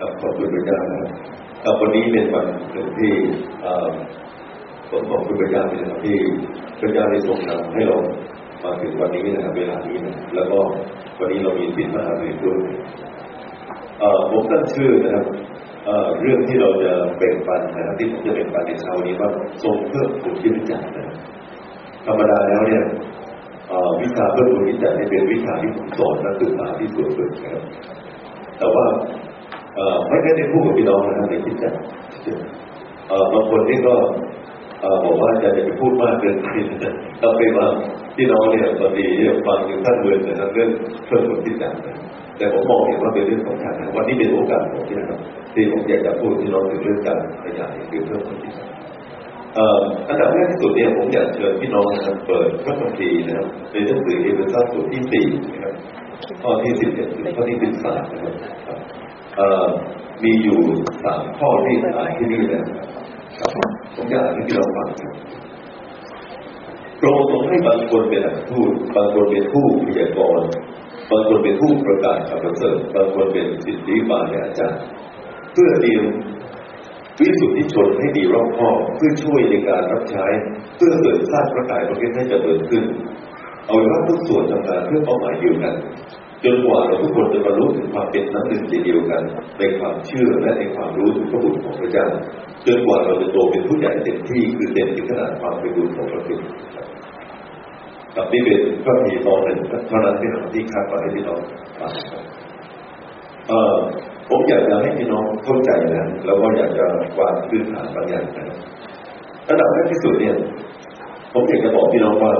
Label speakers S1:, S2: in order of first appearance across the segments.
S1: กับขอบคุณพระเจ้าครับวันนี้เป็นวันหนึ่งที่ผมขอบคุณพระเจ้านะครับที่พระเจ้าได้ทรงนำให้เรามาถึงวันนี้นะครับเวลานี้นะแล้วก็วันนี้เรามีสิทธิ์มาหารือด้วยผมตั้งชื่อนะครับเรื่องที่เราจะแบ่งปันนะครับที่ผมจะแบ่งปันในเช้านี้ว่าทรงเพื่อคุณที่รู้จักนะธรรมดาแล้วเนี่ยวิชาเพื่อคุณที่จักเป็นวิชาที่ผมสอนนักศึกษาที่สุดเลยนะครับแต่ว่า ไม่ได้พูดกับพี่น้องนะครับในคิดจักบางคนนี่ก็บอกว่าจะจะไปพูดมากเกินไปต้องไปว่าพี่น้องเนี่ยบางทีฟังถึงท่านเมือนนะครับเรื่องเพื่องคนที่จักแต่ผมมองเห็นว่าเป็นเรื่องสำคัญวันนี้เป็นโอกาสของที่นะครับที่ผมอยากจะพูดที่น้องถึงเรื่องการขยายคือเพื่องคนที่จักอันดับแรกที่สุดเนี่ยผมอยากเชิญพี่น้องนะครับเปิดพระคัมภีร์นะครับในหนังสือเอเฟซัสบทที่สี่นะครับข้อที่สิบเอ็ดถึงข้อที่สิบสามนะครับ มีอยู่สามข้อที่อ่านที่นี่นะครับผมอยากให้พี่น้องฟังโปรทรงให้บางคนเป็นนักทูตบางคนเป็นผู้พยากรณ์บางคนเป็นผู้ประกาศข่าวประเสริฐบางคนเป็นสิทธิบาลอาจารย์เพื่อเดียววิสุทธิชนให้ดีรอบคอบเพื่อช่วยในการรับใช้ เพื่อเกิดสร้างประกายประเทศให้เจริญขึ้น เอาไว้ว่าทุกส่วนทำงานเพื่อเป้าหมายเดียวกัน จนกว่าเราทุกคนจะบรรลุถึงความเป็นน้ำหนึ่งใจเดียวกันในความเชื่อและในความรู้ถึงพระบุตรของพระเจ้าจนกว่าเราจะโตเป็นผู้ใหญ่เต็มที่คือเต็มถึงขนาดความเป็นบุญของพระคุณกับนี่เป็นพระมีตอนหนึ่งเท่านั้นที่เราที่คาดไว้ให้พี่น้องผมอยากจะให้พี่น้องเข้าใจนะแล้วก็อยากจะวางพื้นฐานบางอย่างนะระดับแรกที่สุดเนี่ยผมอยากจะบอกพี่น้องว่า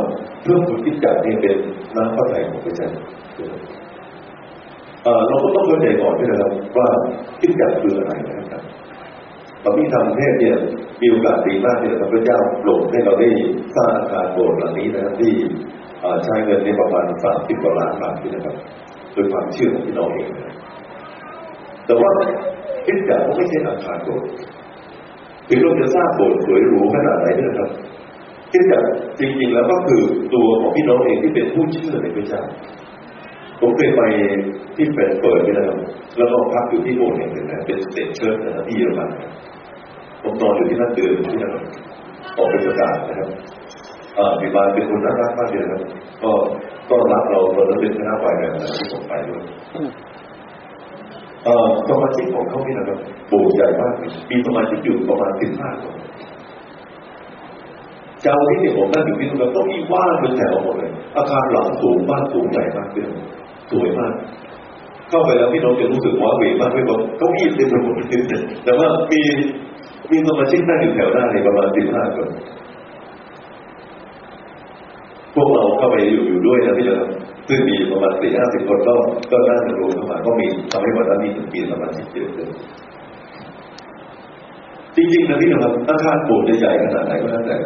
S1: เพื่อคุณคิดจักนี่เป็นน้ำพระทัยของพระเจ้า เราก็ต้องเข้าใจก่อนด้วยนะครับว่าคิดจักคืออะไรนะครับตอนที่ทำเทศเนี่ยมีโอกาสดีมากที่พระเจ้าโปรดให้เราได้สร้างอาคารโบสถ์หลังนี้นะครับที่ใช้เงินในประมาณสามสิบกว่าล้านบาทนะครับโดยความเชื่อของพี่น้องเองนะแต่ว่าคริสตจักรว่าไม่ใช่อาคารโบสถ์ถึงเราจะสร้างโบสถ์สวยหรูขนาดไหนนะครับคริสตจักรจริงๆแล้วก็คือตัวของพี่น้องเองที่เป็นผู้เชื่อในพระเจ้า ผมเคยไปที่เป็นเปิดไปแล้วแล้วก็พักอยู่ที่โบสถ์แห่งหนึ่งนะเป็น state church นะที่เยอรมันผมนอนอยู่ที่นั่นเดือนที่นั่นออกเป็นประกาศนะครับอ่ามีบานเป็นคนน่ารักมากเลยนะครับก็ก็รับเราเราเป็นคณะฝ่ายแบบนั้นที่ผมไปด้วยสมาชิกของเขานี่นะครับโบสถ์ใหญ่มากมีสมาชิกอยู่ประมาณสิบห้าคนเจ้าที่เนี่ยผมนั่งอยู่ที่นู่นก็มีว่างเป็นแถวหมดเลยอาคารหลังสูงบ้านสูงใหญ่มากเลย สวยมาก เข้าไปแล้วพี่น้องจะรู้สึกว้าเหวมากเลยบอกเก้าอี้เต็มไปหมดแต่ว่ามีมีสมาชิกนั่งอยู่แถวหน้าในประมาณสิบห้าคนพวกเราเข้าไปอยู่อยู่ด้วยนะพี่น้องซึ่งมีประมาณสี่ห้าสิบคนก็ก็น่าจะรวมเข้ามาก็มีทำให้วันนั้นมีถึงปีประมาณสิบเจ็ดเลยจริงๆนะพี่นะครับอาคารโบสถ์ใหญ่ขนาดไหนก็แล้วแต่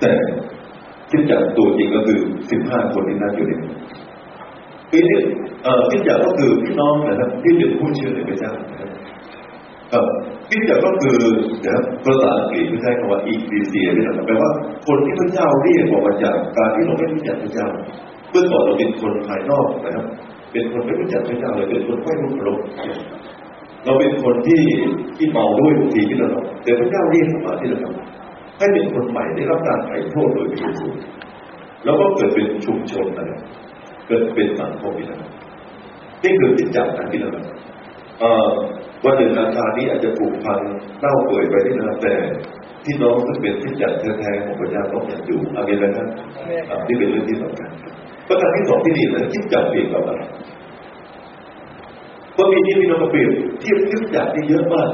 S1: แต่ที่จากตัวจริงก็คือสิบห้าคนที่นั่งอยู่ใน ปีนี้เอ่อที่จากก็คือพี่น้องนะครับที่เป็นผู้เชื่อในพระเจ้าครับที่จากก็คือนะครับภาษาอังกฤษไม่ใช่คำว่าอีกีเซียนี่นะครับแปลว่าคนที่พระเจ้าเรียกออกมาจากการที่เราไม่รู้จักพระเจ้าเมื่อก่อนเราเป็นคนภายนอกนะครับ เป็นคนไม่รู้จักพระเจ้าเลยเป็นคนไม่รู้พระองค์เราเป็นคนที่ที่เมาด้วยบางทีที่เราแต่พระเจ้าเรียกมาที่เราให้เป็นคนใหม่ได้รับการไถ่โทษโดยพระเยซูแล้วก็เกิดเป็นชุมชนนะครับ เกิดเป็นสังคมนะครับนี่คือจิตจักนะที่เราวันหนึ่งอาคารนี้อาจจะผูกพันเน่าเปื่อยไปที่นั่นแต่ที่น้องซึ่งเป็นจิตจักแท้ๆของพระเจ้าต้องยังอยู่อะไรนะครับนี่เป็นเรื่องที่สำคัญประการที่สองที่ดีนะคิดจักเปลี่ยนกับอะไรก็มีที่มีน้องเปลี่ยนที่คิดจักที่เยอะมาก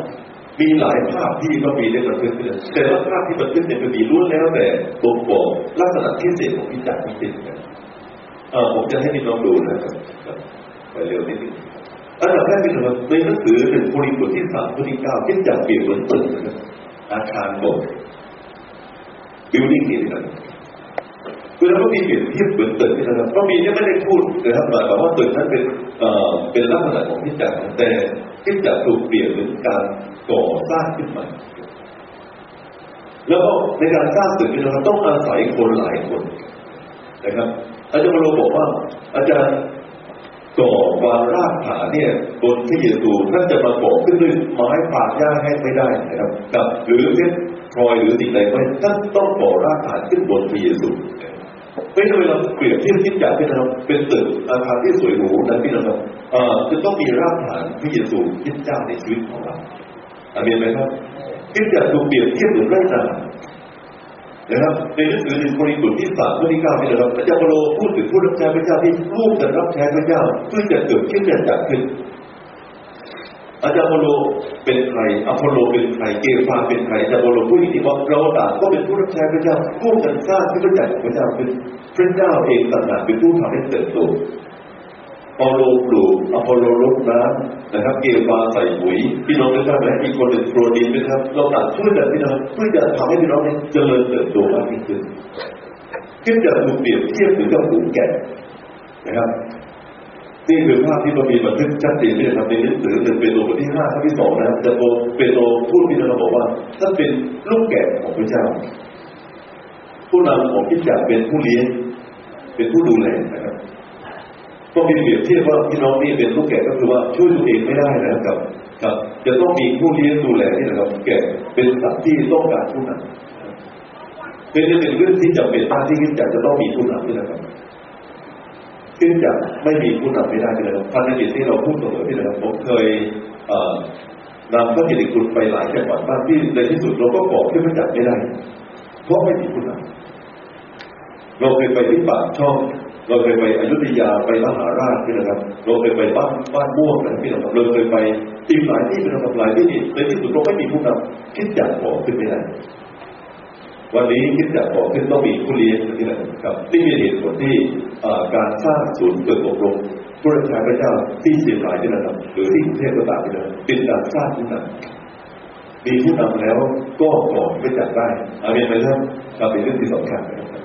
S1: มีหลายภาพที่ก็มีได้บันทึกขึ้นแต่ละภาพที่บันทึกเนี่ยมันมีล้วนแล้วแต่บ่งบอกลักษณะที่เศษของคิดจักที่เป็นกัน เออผมจะให้พี่น้องดูนะครับไปเร็วนิดนึงอันดับแรกเป็นว่าในหนังสือหนึ่งโครินธ์บทที่สามบทที่เก้าคิดจักเปลี่ยนเหมือนตึกนะอาคารโบสถ์บิวดิ้งนี่นะคือเราก็มีเปรียบเทียบเหมือนตึกนะครับก็มีเนี่ยไม่ได้พูดนะครับหมายความว่าตึกนั้นเป็นเอ่อเป็นลักษณะของที่จักแต่ที่จักถูกเปลี่ยนเป็นการก่อสร้างขึ้นมาแล้วก็ในการสร้างตึกนี้เราต้องอาศัยคนหลายคนนะครับ อาจารย์มาโลบอกว่า อาจารย์ก่อวางรากฐานเนี่ยบนพระเยซูท่านจะมาก่อขึ้นด้วยไม้ป่าหญ้าให้ไม่ได้นะครับกับหรือเพชรพลอยหรือสิ่งใดไม่ท่านต้องก่อรากฐานขึ้นบนพระเยซูไม่ใช่เวลาเปรียบเทียบที่จากที่เราเป็นตึกอาคารที่สวยหรูนั้นที่เราเอ่อจะต้องมีรากฐานพระเยซูที่เจ้าในชีวิตของเราอาเมนไหมครับที่จะถูเปรียบเทียบเหมือนไรนา นะครับในหนังสือหนึ่งโครินธ์บทที่สามข้อที่เก้านี่นะครับพระเจ้าเปโลพูดถึงผู้รับใช้พระเจ้าที่ร่วมกันรับใช้พระเจ้าเพื่อจะเกิดขึ้นจะจัดขึ้นอาจารย์โปโลเป็นใครอพอลโลเป็นใครเกฟาเป็นใครอาจารย์โปโลพูดอย่างนี้ว่าเราต่างก็เป็นผู้รับใช้พระเจ้าร่วมกันสร้างที่พระเจ้าพระเจ้าเป็นพระเจ้าเองต่างหากเป็นผู้ทำให้เติบโต อโลปลูกอพอโลรดน้ำนะครับ เกฟาใส่ปุ๋ยพี่น้องได้ทราบไหมอีกคนหนึ่งโปรดินนะครับ เราต่างช่วยกันพี่น้องเพื่อจะทำให้พี่น้องเนี่ยเจริญเติบโตมากยิ่งขึ้นขึ้นจะถูกเปรียบเทียบเหมือนกับหูแก่นะครับนี่คือภาพที่เรามีบันทึกชัดเจนที่นะครับในหนังสือหนึ่งเปโตรบทที่ห้าข้อที่สองนะครับจะโตเปโตรพูดที่เราบอกว่าท่านเป็นลูกแกะของพระเจ้า ผู้นำของพิจารเป็นผู้เลี้ยงเป็นผู้ดูแลนะครับ ก็มีเปรียบเทียบว่าพี่น้องนี่เป็นลูกแกะก็คือว่าช่วยตัวเองไม่ได้นะครับกับจะต้องมีผู้เลี้ยงดูแลนี่นะครับแกะเป็นสัตว์ที่ต้องการผู้นำเป็นเป็นเรื่องที่จำเป็นมากที่คิดจะจะต้องมีผู้นำนี่นะครับซึ่งจะไม่มีผู้นำไม่ได้เลยพันธกิจที่เราพูดเสมอที่นะครับผมเคยนำพระกิติคุณไปหลายจังหวัดบ้างที่ในที่สุดเราก็บอกที่มันจัดไม่ได้ เพราะไม่มีผู้นำเราเคยไปที่ปากช่อง เราเคยไปอยุธยาไปมหาราชที่นะครับ เราเคยไปบ้านบ้านม่วงนะที่นะครับเราเคยไปตีหลายที่เป็นหลายที่นี่ในที่สุดเราไม่มีผู้นำคิดจัดบอกขึ้นไม่ได้วันนี้คิดจะบอกขึ้นต้องมีผู้เลี้ยงที่ไหนครับที่มีเหตุผลที่การสร้างศูนย์ฝึกอบรมผู้รับใช้พระเจ้าที่เชียงรายที่นั่นหรือที่กรุงเทพก็ตามที่นั่นเป็นการสร้างผู้นำมีผู้นำแล้วก็ก่อไม่จัดได้อาเมนไหมครับครับเป็นเรื่องที่สำคัญนะครับ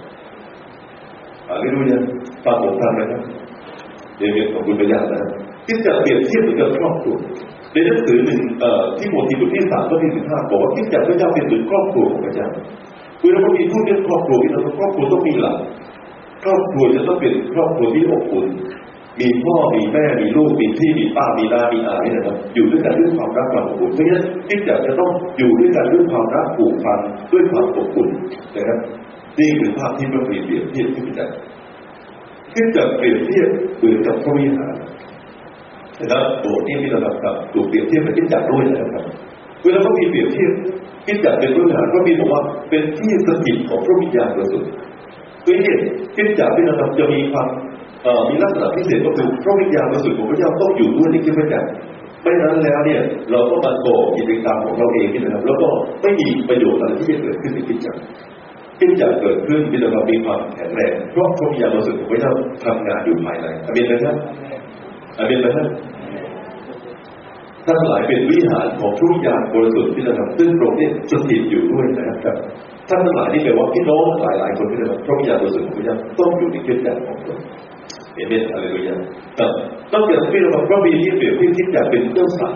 S1: ไม่รู้ยังฟังผมทำไหมครับเดี๋ยวของคุณประหยัดนะที่จะเปรียบเทียบกับครอบครัวในหนังสือหนึ่งที่โมทีบทที่สามข้อที่สิบห้าบอกว่าที่จะพระเจ้าเป็นเหมือนครอบครัวของพระเจ้าคือเรามีพูดเรื่องครอบครัวที่เราครอบครัวต้องมีหลักครอบครัวจะต้องเป็นครอบครัวที่อบอุ่นมีพ่อมีแม่มีลูกมีพี่มีป้ามีน้ามีอาเนี่ยนะครับอยู่ด้วยกันด้วยความรักความอบอุ่นเพราะฉะนั้นที่จะจะต้องอยู่ด้วยกันด้วยความรักผูกพันด้วยความอบอุ่นนะครับ นี่คือภาพที่พระเปรียบเทียบที่พิจารณาขึ้นจากเปรียบเทียบเหมือนกับพระวิหารนะครับโบสถ์นี่มีระดับกับถูกเปรียบเทียบเป็นที่จัดด้วยนะครับเวลาเขามีเปรียบเทียบที่จัดเป็นพื้นฐานพระบิดบอกว่าเป็นที่สถิตของพระวิญญาณบริสุทธิ์คือเนี่ยที่จัดที่เราจะมีความมีลักษณะพิเศษก็คือพระวิญญาณบริสุทธิ์ของพระเจ้าต้องอยู่ด้วยในที่พระจักรไม่นั้นแล้วเนี่ย เราก็มาก่อกิจกรรมของเราเองนี่นะครับแล้วก็ไม่มีประโยชน์อะไรที่จะเกิดขึ้นในที่จักร ที่จะเกิดขึ้นที่เรามีความแข็งแรงเพราะพระวิญญาณบริสุทธิ์ของพระเจ้าทำงานอยู่ภายในอามินนะครับอามินนะครับท่านหลายเป็นวิหารของทุกอย่างบริสุทธิ์ที่เราทำซึ่งพระองค์เนี่ยสถิตอยู่ด้วยนะครับท่านทั้งหลายที่แปลว่าพี่น้องหลายหลายคนที่เราพระวิญญาณบริสุทธิ์ของพระเจ้าต้องอยู่ในคิดจักรของพระเอเมนอะไรก็ยังครับต้องอย่างที่เราพระบีที่เปรียบที่คิดจักรเป็นเจ้าสาว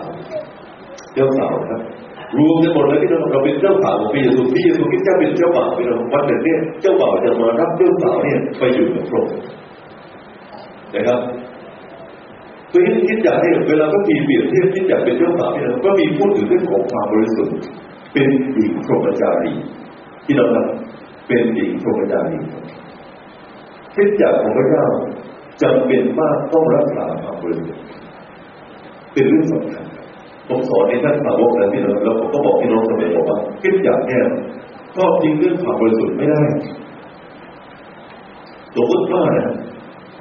S1: เจ้าสาวครับ รวมกันหมดเลยที่เราเราเป็นเจ้าสาวของพระเยซูพระเยซูคริสต์เจ้าเป็นเจ้าบ่าวพี่น้องวันหนึ่งเนี่ยเจ้าบ่าวจะมารับเจ้าสาวเนี่ยไปอยู่กับพระองค์นะครับตัวนี้คิดอยากให้เวลาก็มีเปรียบเทียบคิดอยากเป็นเจ้าสาวเนี่ยก็มีพูดถึงเรื่องของความบริสุทธิ์เป็นหญิงพรหมจารีที่เราทำเป็นหญิงพรหมจารีคิดอยากของพระเจ้าจำเป็นมากต้องรักษาความบริสุทธิ์เป็นเรื่องสำคัญ ผมสอนในท่านสาวกนะที่เราแล้วผมก็บอกพี่น้องเสมอบอกว่าคิดอย่ากเนี่ก็จริงเรื่องความบริสุทธิ์ไม่ได้สมมติว่านะ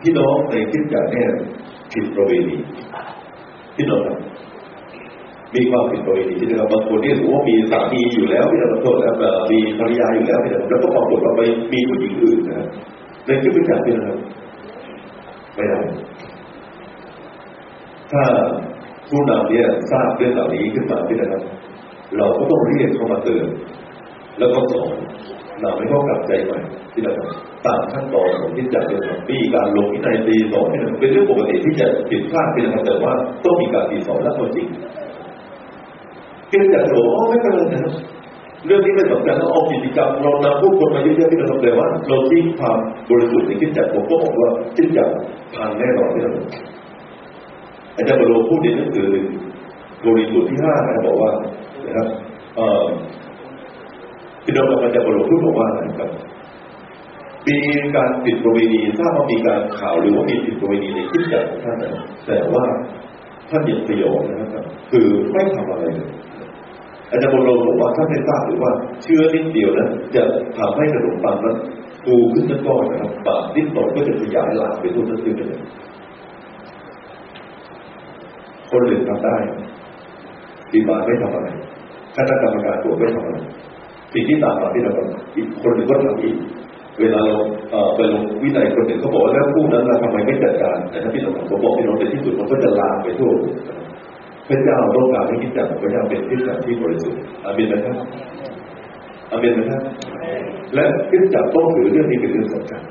S1: พี่น้องในคิดอย่ากเนี่ผิดประเวณีที่เราทำมีความผิดประเวณีที่เราบบางคนที่ถือว่ามีสามีอยู่แล้วที่เราโทษแล้วมีภรรยาอยู่แล้วที่เราแล้วก็ปรากฏว่าไปมีผู้หญิงอื่นนะในที่เป็นการที่เราไม่ได้ถ้า ผู้นำเนี่ยทราบเรื่องเหล่านี้ขึ้นมาที่นะครับเราก็ต้องเรียกเขามาเตือนแล้วก็สอนนำให้เขากลับใจใหม่ที่เราตามขั้นตอนของที่จะเป็นมีการลงที่ในตีสองนี่เป็นเรื่องปกติที่จะผิดพลาดเป็นธรรมแต่ว่าต้องมีการตีสองและเอาจริงเพียงแต่โอ้ไม่เป็นไรนะเรื่องนี้ไม่สำคัญเราเอากิจกรรมเรานำผู้คนมาเยอะๆที่เราแต่ว่า เราทิ้งความบริสุทธิ์ในคิดจักผมก็บอกว่าคิดจักพังแน่นอนที่เรา อาจารย์บรมพูดในหนังสือโกริสูตรที่ห้านะบอกว่านะครับเอ่อพี่น้องอาจารย์บรมพูดบอกว่านะครับมีการผิดประเวณีทราบว่ามีการข่าวหรือว่ามีผิดประเวณีในคิดจักท่านนะแต่ว่าท่านยังประโยชน์นะครับ คือไม่ทำอะไรเลยอาจารย์บรมบอกว่าท่านไม่ทราบหรือว่าเชื้อนิดเดียวนั้นจะทำให้ขนมปังนั้นฟูขึ้นทั้งก้อนนะครับบาดนิดหน่อยก็จะขยายหลามไปทั่วทั้งสิ้นเลย คนอื่นทำได้สีบาไม่ทำอะไรคณะกรรมการตัวไม่ทำอะไรสิ่งที่ตามมาที่เราทำอีกคนหนึ่งก็ทำอีก เวลาเราไปลงวินัยคนหนึ่งเขาบอกว่าแล้วผู้นั้นเราทำไมไม่จัดการแต่ถ้าพี่น้องผมบอกพี่น้องในที่สุดมันก็จะลามไปทั่วพระเจ้าต้องการให้คิดจักพระเจ้าเป็นคิดจักที่บริสุทธิ์อามินไหมครับอามินไหมครับและคิดจักต้องถือเรื่องนี้เป็นเรื่องสำคัญ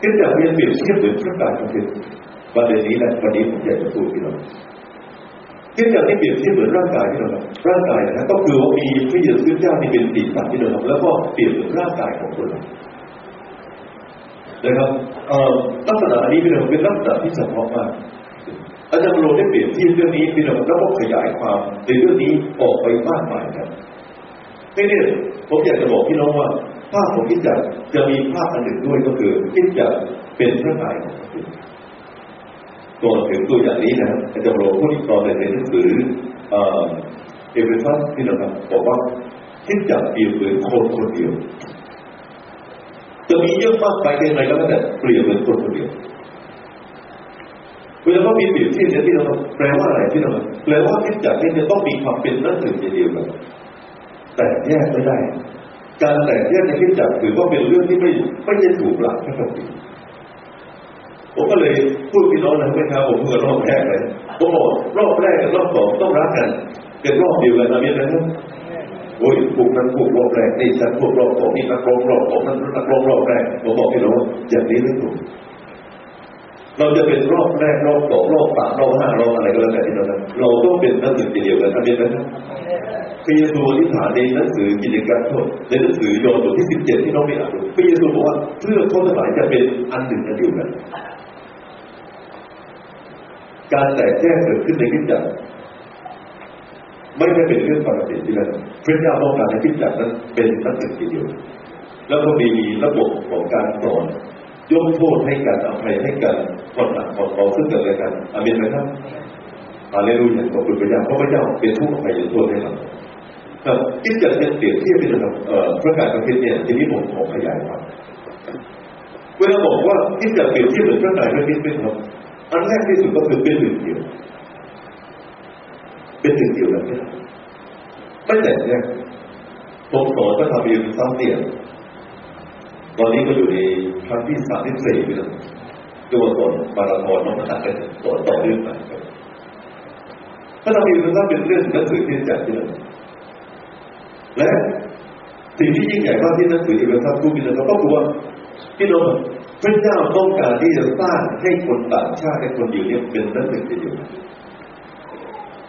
S1: คิดจักเรียนเปรียบเทียบเหมือนพระการของเทศ ประเด็นนี้แหละวันนี้ผมอยากจะพูดพี่น้องคิดจักที่เปรียบเทียบเหมือนร่างกายที่เราร่างกายนะก็คือว่ามีพระเยซูเจ้าที่เป็นศีรษะที่เราแล้วก็เปรียบเหมือนร่างกายของคนเรานะครับลักษณะอันนี้พี่น้องเป็นลักษณะที่เฉพาะมากอาจารย์โรได้เปรียบเทียบเรื่องนี้พี่น้องแล้วก็ขยายความในเรื่องนี้ออกไปมากมายครับนี่เนี่ยผมอยากจะบอกพี่น้องว่าภาพของคิดจักจะมีภาพอันหนึ่งด้วยก็คือคิดจักเป็นพระกายของคุ ณก่อนถึงตัวอย่างนี้นะอาจารย์โรพูดตอนในหนังสือเอเวอร์ตันที่เราบอกว่าคิดจักเปรียบเหมือนคนคนเดียว จะมีเยอะมากไปยังไงก็แล้วแต่เปรียบเหมือนคนคนเดียวเวลาเขามีเปรียบเทียบเนี่ยที่เราแปลว่าอะไรที่เราแปลว่าคิดจักนี่จะต้องมีความเป็นนั่นหนึ่งเดียวกันแต่แยกไม่ได้ การแตกแยกในคิดจักถือว่าเป็นเรื่องที่ไม่ไม่ใช่ถูกหลักพระคัมภีร์ ผมก็เลยพูดพี่น้องนะไม่ครับผมเพิ่งรอบแรกเลยผมบอกรอบแรกกับรอบสองต้องรักกันเป็นรอบเดียวกันนะเมียนะครับโอ้ยพวกนั้นพวกรอบแรกนี่ฉันพวกรอบสองนี่นักร้องรอบสองนั้นนักร้องรอบแรกผมบอกพี่น้องอย่างนี้ไม่ถูกเราจะเป็นรอบแรกรอบสองรอบสามรอบห้ารอบอะไรก็แล้วแต่ที่เราทำเราต้องเป็นนักศึกษาเดียวกันทำยังไงนะพระเยซูอธิษฐานในหนังสือกิจการโทษในหนังสือยอห์นบทที่สิบเจ็ดที่น้องไปอ่านพระเยซูบอกว่าเพื่อเขาทั้งหลายจะเป็นอันหนึ่งอันเดียวกัน การแตกแยกเกิดขึ้นในคิดจักรไม่ได้เป็นเรื่องปกติที่นั่นพระเจ้าต้องการให้คิดจักรนั้นเป็นนักศึกษาเดียว แล้วก็มีระบบของการสอนยกโทษให้กันอภัยให้กันคนหนักคนเบาซึ่งกันและกันอามินไหมครับอาเลลูยาขอบคุณพระเจ้าเพราะพระเจ้าเป็นผู้อภัยโทษให้เราครับที่จะเป็นเปรียบเทียบเป็นกับพระการประเทศเนี่ยทีนี้ผมขอขยายความเวลาบอกว่าที่จะเปรียบเทียบเหมือนพระกายพระคิดเป็นครับ อันแรกที่สุดก็คือเป็นหนึ่งเดียว เป็นหนึ่งเดียวแล้วไม่แต่เนี่ยผมสอนพระธรรมยูซ้ำเนี่ยตอนนี้ก็อยู่ในครั้งที่สามที่สี่แล้วตัวสอนมาราธอนน้องตัดกันสอนต่อเนื่องไปพระธรรมยูซ้ำเป็นเรื่องหนังสือที่จัดที่เราและสิ่งที่ยิ่งใหญ่มากที่หนังสืออีเวนต์ทับทูบินเราก็คือว่าพี่น้อง พระเจ้าต้องการที่จะสร้างให้คนต่างชาติให้คนอยู่เนี่ยเป็นนักศึกษาเดียว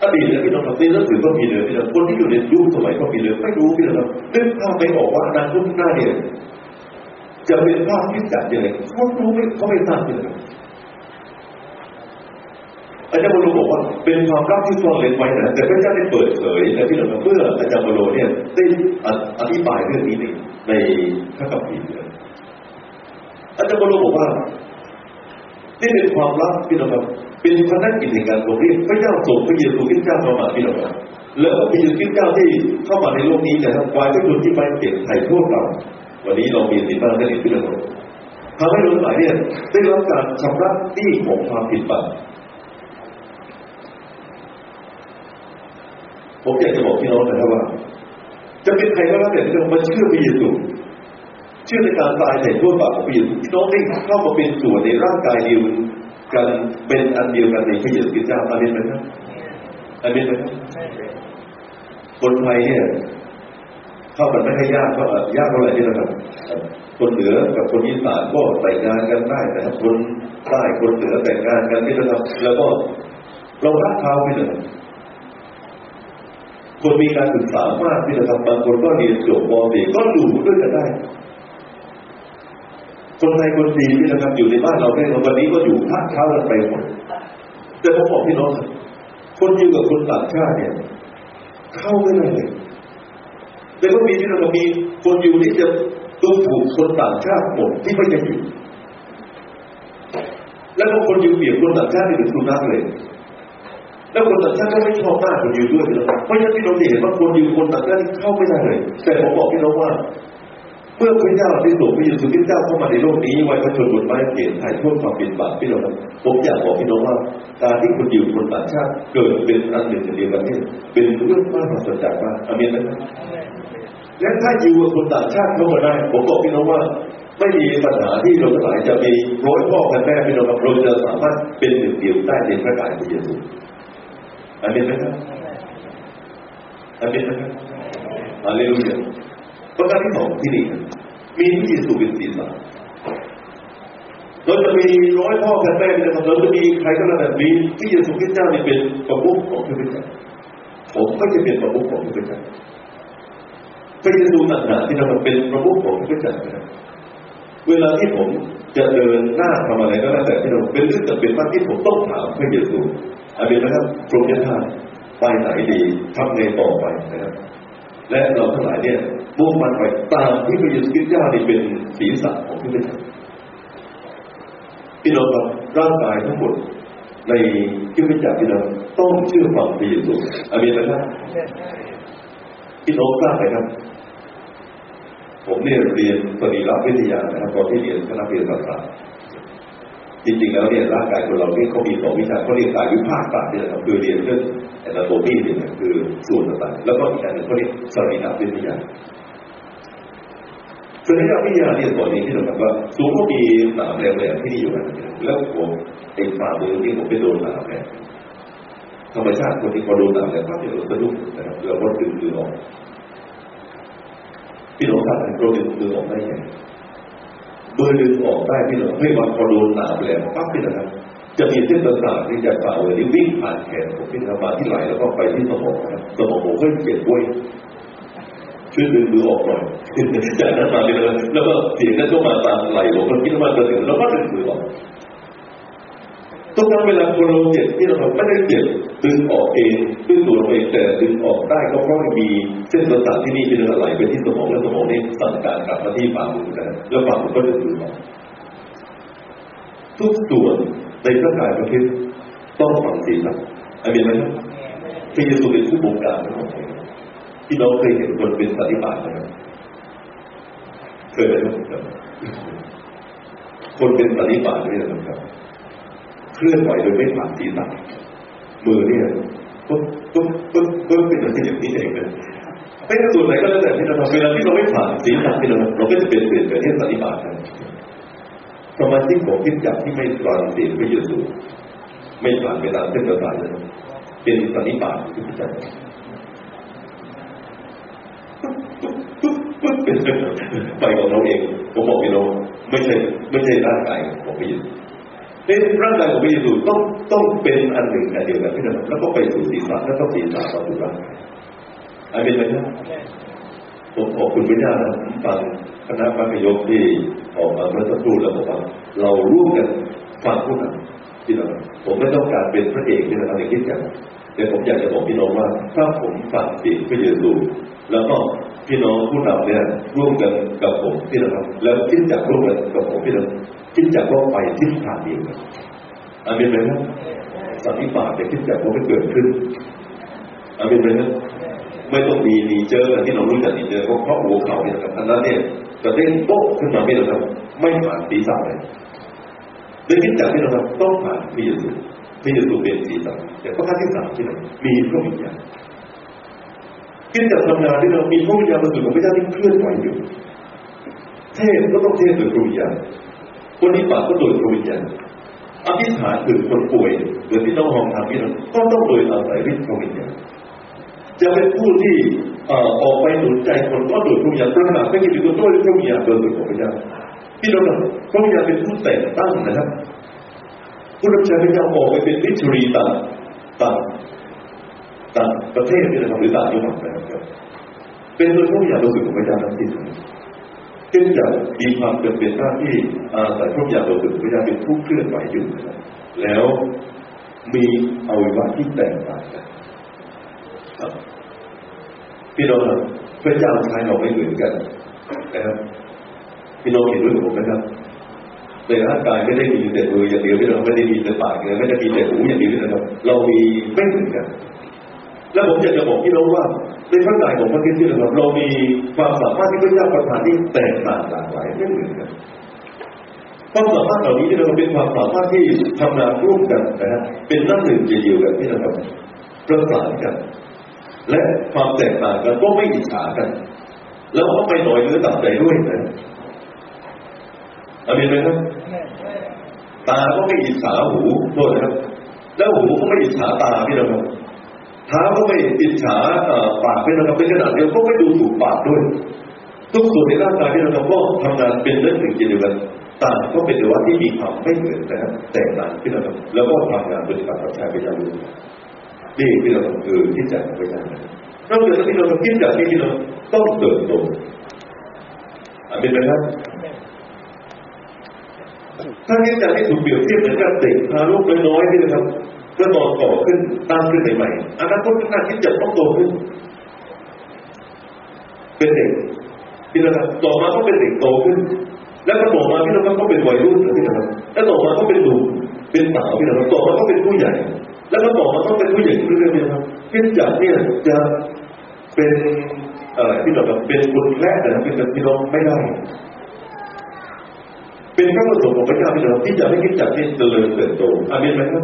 S1: อดีตเนี่ยพี่น้องครับในหนังสือก็มีเลยพี่น้องคนที่อยู่ในยุคสมัยก็มีเลยไม่รู้พี่น้องนึกภาพไม่ออกว่าอนาคตหน้าเนี่ยจะเป็นภาพที่จัดยังไงเขารู้ไม่เขาไม่ทราบเลยอาจารย์บรูบอกว่าเป็นความรักที่ซ่อนเร้นไว้นะแต่พระเจ้าได้เปิดเผยแต่พี่น้องเมื่ออาจารย์บรูเนี่ยได้อธิบายเรื่องนี้ในพระคัมภีร์ อาจารย์บรบอกว่า นี่เป็นความลับพี่น้องครับเป็นพนักกิจในการทรงเรียกพระเจ้าส่งพระเยซูคริสต์เจ้าเข้ามาพี่น้องครับแล้วพระเยซูคริสต์เจ้าที่เข้ามาในโลกนี้เนี่ยครับวายพระชนที่ไปเก็บไถ่พวกเรา วันนี้เรามีสิทธิ์บ้างได้พี่น้องทำให้เราหลายเนี่ยได้รับการชำระหนี้ของความผิดบาปผมอยากจะบอกพี่น้องนะครับว่า จะเป็นใครก็แล้วแต่ที่เรามาเชื่อพระเยซู เชื่อในการตายในทั่วบาปของพระเยซูพี่น้องได้เข้ามาเป็นส่วนในร่างกายเดียวกันเป็นอันเดียวกันในพระเยซูคริสต์เจ้าอาเมนไหมครับอาเมนไหมครับคนไทยเนี่ยเข้ากันไม่ให้ยากก็ยากเท่าไหร่นี่นะครับคนเหนือกับคนอีสานก็แต่งงานกันได้แต่คนใต้คนเหนือแต่งงานกันนี่นะครับ แล้วก็เรารักเขาไม่เลยคนมีการศึกษามากที่นะครับบางคนก็เรียนจบม .4 ก็อยู่ด้วยกันได้ คนไทยคนจีนที่นะครับอยู่ในบ้านเราเนี่ยวันนี้ก็อยู่พักเช้ากันไปหมดแต่ผมบอกพี่น้องคนยิวกับคนต่างชาติเนี่ย เข้าไม่ได้เลยแต่ก็มีที่เรามีคนอยู่ที่จะดูถูกคนต่างชาติหมดที่ไม่ยังอยู่ แล้วก็คนอยู่เปรียบคนต่างชาติเป็นสุนัขเลยแล้วคนต่างชาติก็ไม่ชอบหน้าคนอยู่ด้วยนะเพราะฉะนั้นพี่น้องเห็นว่าคนอยู่คนต่างชาติเข้าไม่ได้เลย แต่ผมบอกพี่น้องว่า เมื่อพระเจ้าที่ส่งพระเยซูคริสต์เจ้าเข้ามาในโลกนี้ไว้พระชนบนไม้เกียรติถ่ายทอดความเป็นบาปพี่น้องผมอยากบอกพี่น้องว่าการที่คนอยู่คนต่างชาติเกิดเป็นอันหนึ่งเดียวกันนี่เป็นเรื่องมากมหัศจรรย์มากอเมนไหมและถ้าอยู่กับคนต่างชาติเข้ามาได้ผมบอกพี่น้องว่าไม่มีปัญหาที่เราทั้งหลายจะมีร้อยพ่อพันแม่พี่น้องเราจะสามารถเป็นหนึ่งเดียวได้ในพระกายพระเยซูอเมนไหมครับอเมนไหมครับฮาเลลูยา ประการที่สองที่นี่มีพระเยซูเป็นศีรษะเราจะมีร้อยพ่อแม่นะครับเราจะมีใครก็แล้วแต่มีที่เยซูคริสต์เจ้านี่เป็นประมุขของพระเจ้าผมก็จะเป็นประมุขของพระเจ้าพระเยซูต่างหากที่เราเป็นประมุขของพระเจ้าเวลาที่ผมจะเดินหน้าทำอะไรก็แล้วแต่ที่เราเป็นเรื่องจำเป็นมากที่ผมต้องถามพระเยซูอาเมนนะครับกรมยานไปไหนดีทำไงต่อไปนะครับ และเราทั้งหลายเนี่ยมุ่งมันไปตามที่พระเยซูคริสต์เจ้านี่เป็นศีรษะของพระเจ้าพี่น้องครับร่างกายทั้งหมดในที่พระเจ้าพี่น้องต้องเชื่อฟังพระเยซูอาเมนนะครับพี่น้องทราบไหมครับ ผมเนี่ยเรียนสรีรวิทยานะครับตอนที่เรียนคณะเภสัชศาสตร์จริงๆแล้วเนี่ยร่างกายคนเราเนี่ยเขามีสองวิชาเขาเรียนกายวิภาคศาสตร์เนี่ยนะครับคือเรียนเรื่องแอนโตมีเนี่ย ส่วนต่างๆแล้วก็อีกอันหนึ่งเขาเรียกสรีรวิทยาสรีรวิทยาเนี่ยสอนนี้ที่เราบอกว่าสูงก็มีหนามแหลมๆที่นี่อยู่นะแล้วผมเองฝ่ามือที่ผมไปโดนหนามแหลมธรรมชาติคนที่พอโดนหนามแหลมปั๊บเนี่ยเราสะดุ้งนะครับเราก็ดึงมือออกพี่น้องทราบไหมเราดึงมือออกได้ยังไงเบอร์ดึงออกได้พี่น้องไม่ว่าพอโดนหนามแหลมปั๊บพี่นะครับ จะมีเส้นประสาทที่จะฝ่ามือที่วิ่งผ่านแขนผมพี่นะครับมาที่ไหล่แล้วก็ไปที่สมองนะครับสมองผมก็เจ็บป่วยช่วยดึงมือออกหน่อยจากนั้นมาเลยแล้วก็เสียงนั้นก็มาตามไหลผมก็คิดว่าจะถึงแล้วก็ดึงมือออกทุกครั้งเวลาคนเราเจ็บที่เราไม่ได้เจ็บดึงออกเองดึงตัวเราเองแต่ดึงออกได้ก็เพราะมีเส้นประสาทที่นี่เป็นไหลไปที่สมองแล้วสมองนี่สั่งการกลับมาที่ฝ่ามือกันแล้วฝ่ามือก็ดึงมือออกทุกส่วน ในร่างกายพระคิดต้องฝังศีลนะอันนี้ไหมครับพระเยซูเป็นผู้บงการทั้งหมดที่เราเคยเห็นคนเป็นปฏิบัตินะครับเคยไหมครับคนเป็นปฏิบัตินี่นะครับ เคลื่อนไหวโดยไม่ผ่านศีรษะมือเนี่ยปุ๊บปุ๊บปุ๊บปุ๊บเป็นอะไรอย่างนี้เองนะไม่ว่าส่วนไหนก็แล้วแต่ที่เราทำเวลาที่เราไม่ผ่านศีรษะที่เราเราก็จะเป็นเปลี่ยนไปที่ปฏิบัตินะ สมาชิกของคิดจักที่ไม่ตรังเสียงพระเยซูไม่ผ่านเวลาเส้นประสาทเลยเป็นปฏิบัติที่พิจารณาไปของเราเองผมบอกพี่น้องไม่ใช่ไม่ใช่ร่างกายของพระเยซูเป็นร่างกายของพระเยซูต้องต้องเป็นอันหนึ่งอันเดียวกันพี่น้องแล้วก็ไปสู่ศีรษะแล้วก็ศีรษะต่อสู่ร่างกายอันเป็นไหมครับผมขอบคุณพระเจ้านะฟังคณะพระพยกที่ ออกมาเมื่อสักครู่แล้วบอกว่าเราร่วมกันฟังผู้นำพี่น้องผมไม่ต้องการเป็นพระเอกที่เราในคิดกันแต่ผมอยากจะบอกพี่น้องว่า ถ้าผมฟังเสียงพระเยซูแล้วก็พี่น้องผู้นำเนี่ยร่วมกันกับผมพี่น้องแล้วคิดจากร่วมกันกับผมพี่น้องคิดจากว่าไปทิศทางเดียวกันอามินไหมครับสันนิบาตแต่คิดจากว่าไม่เกิดขึ้นอามินไหมครับไม่ต้องมีนีเจอที่เรารู้จักนีเจอเพราะเพราะหัวเขาเนี่ยครับอันนั้นเนี่ย จะเด้งโป๊ะขึ้นมาไม่ได้ครับ ไม่ผ่านศีรษะเลยโดยคิดจากที่เราต้องผ่านพระเยซูพระเยซูเป็นศีรษะแต่ประการที่สามที่เรามีพระวิญญาณคิดจากทำงานที่เรามีพระวิญญาณบริสุทธิ์ของพระเจ้าที่เคลื่อนไหวอยู่ เทศก็ต้องเทศโดยพระวิญญาณคนนี้ปากก็โดยพระวิญญาณอธิษฐานถึงคนป่วยหรือที่ต้องห้องทำที่นั่นก็ต้องโดยอาศัยฤทธิ์พระวิญญาณ ผู้ที่ออกไปหนุนใจคนก็โดยพระวิญญาณประกาศไม่กินตัวด้วยพระวิญญาณโดยสุดของพระเจ้าพี่น้องพระวิญญาณเป็นผู้แต่งตั้งนะครับ ผู้รับใช้พระเจ้าออกไปเป็นมิชรีต่างต่างต่างประเทศนี่นะครับหรือต่างจังหวัดนะครับเป็นโดยพระวิญญาณโดยสุดของพระเจ้าทั้งสิ้นจึงจะมีความจำเป็นหน้าที่อาศัยพระวิญญาณโดยสุดพระเจ้าเป็นผู้เคลื่อนไหวอยู่นะครับแล้วมีอวัยวะที่แตกต่างกัน พี่น้องครับพระเจ้าใช้เราไม่เหมือนกันนะครับพี่น้องเห็นด้วยผมนะครับในร่างกายไม่ได้มีแต่มืออย่างเดียวพี่น้องไม่ได้มีแต่ปากอย่างไม่ได้มีแต่หูอย่างเดียวนะครับเรามีไม่เหมือนกัน แล้วผมอยากจะบอกพี่น้องว่าในพระกายของพระคริสต์นะครับเรามีความสามารถที่พระเจ้าประทานที่แตกต่างหลากหลายไม่เหมือนกันความสามารถเหล่านี้ที่เราเป็นความสามารถที่ทำงานร่วมกันนะฮะเป็นน้ำหนึ่งเดียวกันที่นะครับประสานกัน และความแตกต่างกันก็ไม่อิจฉากัน แล้วก็ไม่หน่อยเนื้อต่ำใจด้วยนะอามีไหมครับ ตาก็ไม่อิจฉาหูโทษนะครับ แล้วหูก็ไม่อิจฉาตาพี่นะครับเท้าก็ไม่อิจฉาปากพี่นะครับเป็นขนาดเดียวก็ไม่ดูถูกปากด้วย ทุกส่วนในร่างกายที่เราก็ทำงานเป็นเรื่องหนึ่งเดียวกันต่างก็เป็นตัวที่มีความไม่เหมือนกันแต่ต่างที่เราแล้วก็ทำงานปฏิบัติต่อชายไปอย่างนี้ นี่ที่เราคือที่จะไปอย่างนั้นนอกจากที่เราคิดจากที่เราต้องเติบโตอันเป็นไหมครับถ้าคิดจากที่ถูกเปรียบเทียบเหมือนกับเด็กพาลูกน้อยๆที่นะครับเมื่อนอนต่อขึ้นตั้งขึ้นใหม่ๆอนาคตข้างหน้าคิดจะต้องโตขึ้น เป็นเด็กที่นะครับต่อมาก็เป็นเด็กโตขึ้น แล้วก็ต่อมาพี่น้องก็เป็นวัยรุ่นนะพี่น้องแล้วต่อมาก็เป็นหนุ่มเป็นสาวพี่น้องต่อมาก็เป็นผู้ใหญ่ แล้วก็ต่อมาก็เป็นผู้หญ่เรื่อยๆพี่น้องขึ้นจากเนี่ยจะเป็นอะไรพี่น้องเป็นคนแรกแต่เป็นพี่น้องไม่ได้เป็นพระประสงค์ของพระเจ้าพี่น้องที่จะให้คิดจักนี่เจริญเติบโตอามีนไหมครับ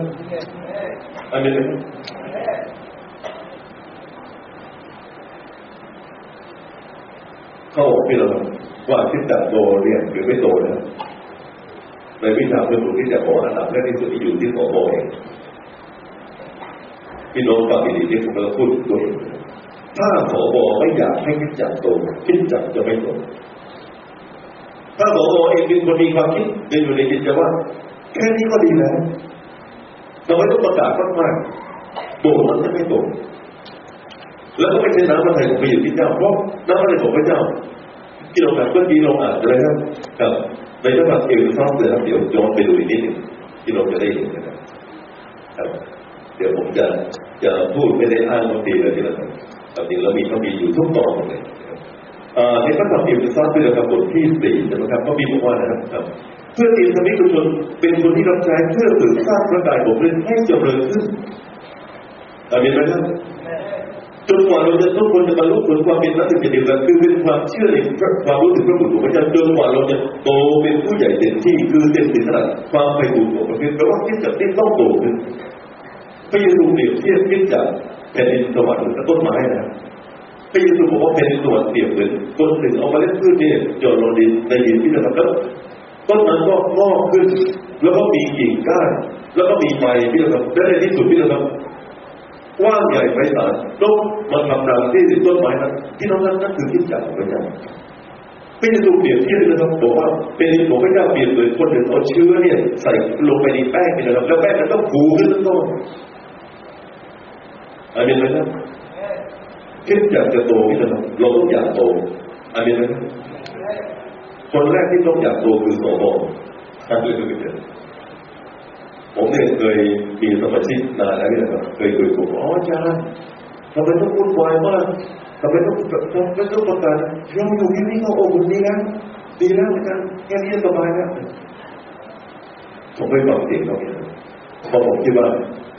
S1: อามีนไหมครับเข้าพี่น้องว่าคิดจะโตเรียนหรือไม่โตนะในวิชาเพื่อนที่จะบอกอันดับแรกที่สุดที่อยู่ที่สอบเอง พี่น้องฟังดีๆที่ผมกำลังพูดด้วยถ้าสอบไม่อยากให้คิดจักโตคิดจักจะไม่โตถ้าสอบเองเป็นคนมีความคิดเป็นอยู่ในจิตใจว่า แค่นี้ก็ดีแล้วเราไม่ต้องประกาศมากๆโตมันจะไม่โตแล้วก็ไม่ใช่น้ำมันไหลของไปอยู่ที่เจ้าเพราะน้ำมันไหลของพระเจ้าที่เราแบบเมื่อกี้เราอ่านอะไรครับกับในพระธรรเอลซองเดี๋ยวเดี๋ยวย้อนไปดูอีกนิดหนึ่งที่เราจะได้เห็นนะครับเดี๋ยวผมจะ จะพูดไม่ได้อ้างบางทีเลยที่เราทำจริงเรามีเขามีอยู่ทุกตอนเลยในพระธรรมเอลซองคือเราบทที่สี่นะครับก็มีบอกว่านะครับเพื่อทีมสมิทุชนเป็นคนที่รับใช้เพื่อฝึกสร้างพระกายของเรื่องให้เจริญขึ้นอามีไหมครับจนกว่าเราจะทุกคนจะบรรลุผลความเป็นนักศึกษาเดียวกันคือเป็นความเชื่อในความรู้ถึงพระบุตรของพระเจ้าจนกว่าเราจะโตเป็นผู้ใหญ่เต็มที่คือเต็มที่ขนาดความไปบุญของประเทศแปลว่าคิดจากที่ต้องโตขึ้น พระเยซูเปรียบเทียบคิดจากแผ่นดินสวรรค์กับต้นไม้นะพระเยซูบอกว่าแผ่นดินสวรรค์เปรียบเหมือนคนหนึ่งเอามาเล่นพืชเนี่ยจอดลงดินในดินที่นะครับแล้วต้นนั้นก็งอกขึ้น แล้วก็มีกิ่งก้านแล้วก็มีใบที่นะครับและในที่สุดที่นะครับกว้างใหญ่ไพศาลต้องมาทำรังที่ต้นไม้นั้นที่น้องนั้นนั่นคือที่จักพระเจ้าไม่ใช่ตัวเปรียบเทียบนะครับบอกว่าเป็นของพระเจ้าเปรียบเหมือนคนหนึ่งเอาเชื้อเนี่ยใส่ลงไปในแป้งนะครับแล้วแป้งมันต้องผูขึ้นต้น อามินไหมครับคิดอยากจะโตนี่นะครับเราต้องอยากโตอามินไหมครับคนแรกที่ต้องอยากโตคือสมองนั่นคือเกิดผมเนี่ยเคยมีสมาชิกนานแล้วเนี่ยเคยคุยกับอ๋ออาจารย์ทำไมต้องวุ่นวายมากทำไมต้องทำไมต้องประกาศเราอยู่ที่นี่ก็โอ้บุญดีแล้วดีแล้วอาจารย์แค่นี้สบายแล้วผมไม่ฟังเสียงเขาเนี่ยเพราะผมคิดว่า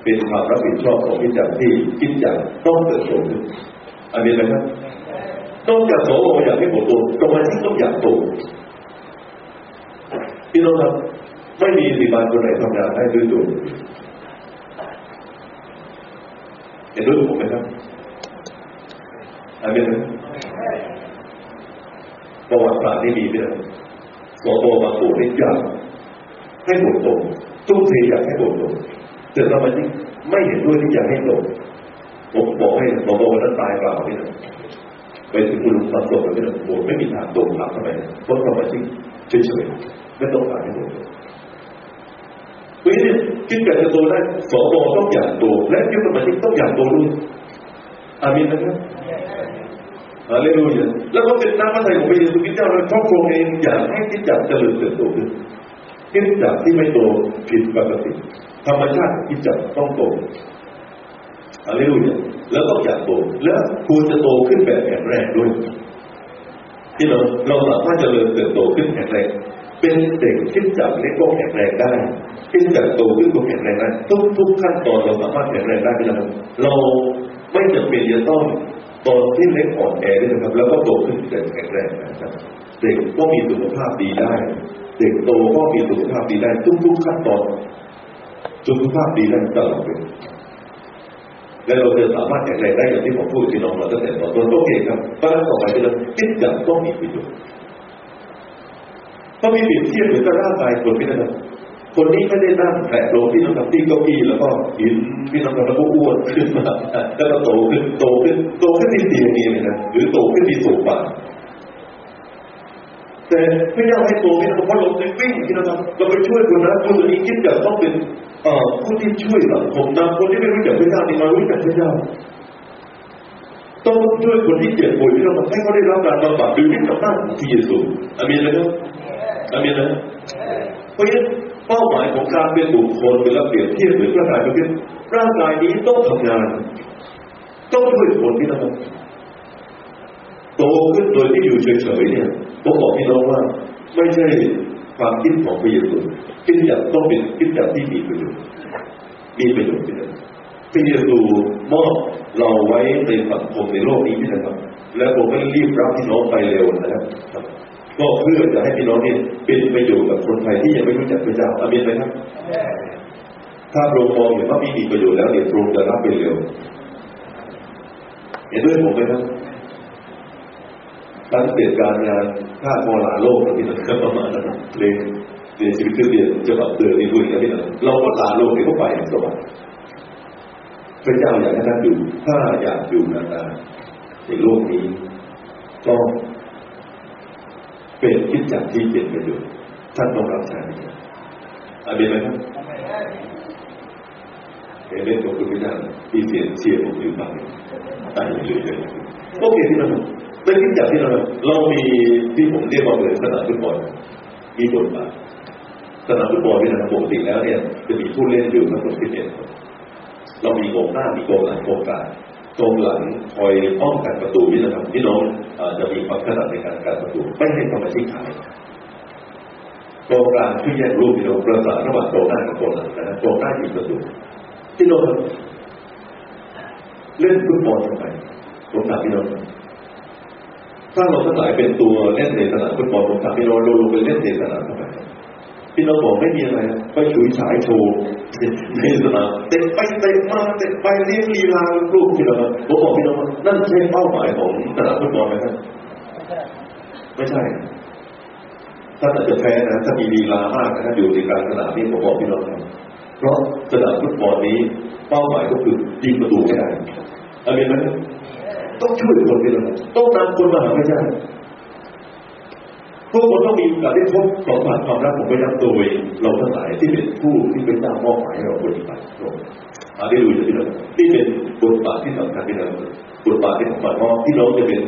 S1: เป็นความรับผิดชอบของพิจารณ์ที่คิดจากต้องเติบโตขึ้นอันนี้นะครับ ต้องอยากโตอย่ากให้ผมโตตรงนี้ต้องอยากโตพี่น้องครับไม่มีสิบานคนไหนทำงานได้ด้วยตัวเห็นด้วยผมไหมครับอันนี้นะประวัติศาสตร์ที่มีเนี่ยสอบมาโผล่ได้ยากให้บทตรงตุ้มเทอยากให้บทตรง แต่สมาชิกไม่เห็นด้วยที่อยากให้ตรงผมบอกให้สอบวันนั้นตายเปล่าพี่นะไปถึงคุณลุงมาสอบพี่นะโอ้ไม่มีทางตรงหลักทำไมเพราะสมาชิกเฉยๆไม่ต้องการให้บทตรงเพราะฉะนั้นคิดแบบจะโตได้สอบต้องอยากโตและยุคสมาชิกต้องอยากโตด้วยอามินนะครับฮาเลลูยาแล้วก็เป็นน้ำพระทัยของพระเยซูคริสต์เจ้าและครอบครัวเองอยากให้คิดจักเจริญเติบโตขึ้น คิดจักที่ไม่โตผิดปกติ ธรรมชาติคิดจักต้องโตอะไรรู้เนี่ยแล้วก็อยากโต แล้วควรจะโตขึ้นแบบแข็งแรงด้วย ที่เราเราสามารถจะเริญเติบโตขึ้นแข็งแรงเป็นเด็กคิดจักเล็กก็แข็งแรงได้คิดจักโตขึ้นก็แข็งแรงได้ทุกทุกขั้นตอนเราสามารถแข็งแรงได้พี่น้องเราไม่จำเป็นจะต้องตอนที่เล็กอ่อนแอด้วยนะครับ แล้วก็โตขึ้นแบบแข็งแรงนะครับ เด็กก็มีสุขภาพดีได้ เด็กโตก็มีสุขภาพดีได้ทุกๆขั้นตอนสุขภาพดีได้ตลอดเลยและเราจะสามารถแข็งแรงได้อย่างที่ผมพูดที่น้องเราตั้งแต่ตอนต้นโอเคครับเพราะฉะนั้นต่อไปเราคิดอย่างต้องมีประโยชน์ต้องมีเปรียบเทียบเหมือนกับร่างกายคนพี่นะครับคนนี้ไม่ได้นั่งแผลลที่น้องทำที่เก้าอี้แล้วก็หินพี่น้องทำแล้วก็อ้วนขึ้นมาแล้วก็โตขึ้นโตขึ้นโตขึ้นที่เตียงนี้เลยนะหรือโตขึ้นที่โซฟา แต่ไม่ยากให้โตพี่น้องเพราะเราไปวิ่งพี่น้องเราไปช่วยคนนั้นคนนี้คิดจะต้องเป็นผู้ที่ช่วยสังคมนะคนที่ไม่รู้จักพระเจ้านี่มารู้จักพระเจ้าต้องช่วยคนที่เจ็บป่วยที่เราให้เขาได้รับการบำบัดดูที่กับหน้าของพระเยซูอามีนนะครับอามีนนะเพราะฉะนั้นเป้าหมายของการเป็นบุคคลเป็นระเบียบเทียบหรือร่างกายเป็นร่างกายนี้ต้องทำงาน ต้องช่วยคนที่เรา โตขึ้นโดยที่อยู่เฉยๆเนี่ยผมบอกพี่น้องว่า ไม่ใช่ความคิดของพระเยซูคิดอยากต้องเป็นคิดอยากที่มีประโยชน์มีประโยชน์ที่ไหนพระเยซูมอบเราไว้ในสังคมในโลกนี้ที่นะครับ แล้วผมก็รีบรับพี่น้องไปเร็วนะครับก็เพื่อจะให้พี่น้องเนี่ยเป็นประโยชน์กับคนไทยที่ยังไม่รู้จักพระเจ้าอามีนไหมครับถ้าโรงมองเห็นว่ามีมีประโยชน์แล้วเดี๋ยวโรงจะรับไปเร็วเห็นด้วยผมไหมครับ การเปลี่ยนการงานค่าพอหลาโลกที่เราก็ประมาณนั้นเรียนเรียนชีวิตคือเรียนจะแบบเตือนในคุยกันที่นั่นเราก็ลาโลกที่เขาไปสวรรค์พระเจ้าอยากให้ท่านอยู่ ถ้าอยากอยู่นานๆในโลกนี้ก็เป็นคิดจากที่เป็นประโยชน์ท่านต้องรับใช้อาเมนไหมครับเห็นเล่นกับคุณพระเจ้าที่เสียเสียผมอยู่บ้างตายเลยโอเคที่นั่น เป็นที่จับที่เราเรามีที่ผมเรียกว่าเหมือนสนามฟุตบอลมีบทบาทสนามฟุตบอลที่นะปกติแล้วเนี่ยจะมีผู้เล่นอยู่ทั้งหมดสิบเอ็ดคนเรามีกองหน้ามีกองหลังกองกลางกองหลังคอยป้องกันประตูนี่นะครับพี่น้องจะมีความถนัดในการการประตูไม่ให้สมาชิกขายกองกลางช่วยแยกรูปพี่น้องประสานระหว่างกองหน้ากับกองหลังนะกองหน้ายิงประตูพี่น้องเล่นฟุตบอลทำไมผมถามพี่น้อง ถ้าเราทั้งหลายเป็นตัวเล่นในสนามฟุตบอลผมถามพี่น้องเราลงไปเล่นในสนามทำไมพี่น้องบอกไม่มีอะไรไปฉุยฉายโชว์ในสนามเตะไปเตะมาเตะไปเลี้ยงลีลาลูกพี่น้องผมบอกพี่น้องนั่นใช่เป้าหมายของสนามฟุตบอลไหมครับไม่ใช่ถ้าอาจจะแพ้นะถ้ามีลีลามากนะอยู่ในการสนามนี้ผมบอกพี่น้องเพราะสนามฟุตบอลนี้ เป้าหมายก็คือยิงประตูให้ได้อามีไหม ต้องช่วยคนไปเลยต้องนำคนมาหาพระเจ้าทุกคนต้องมีโอกาสได้พบของผ่านความรักของพระเจ้าโดยเราทั้งหลายที่เป็นผู้ที่เป็นเจ้ามอบหมายให้เราปฏิบัติตรงอาได้รู้ที่เราที่เป็นบทบาทที่สำคัญที่เราบทบาทที่สำคัญเราะที่เราจะเป็น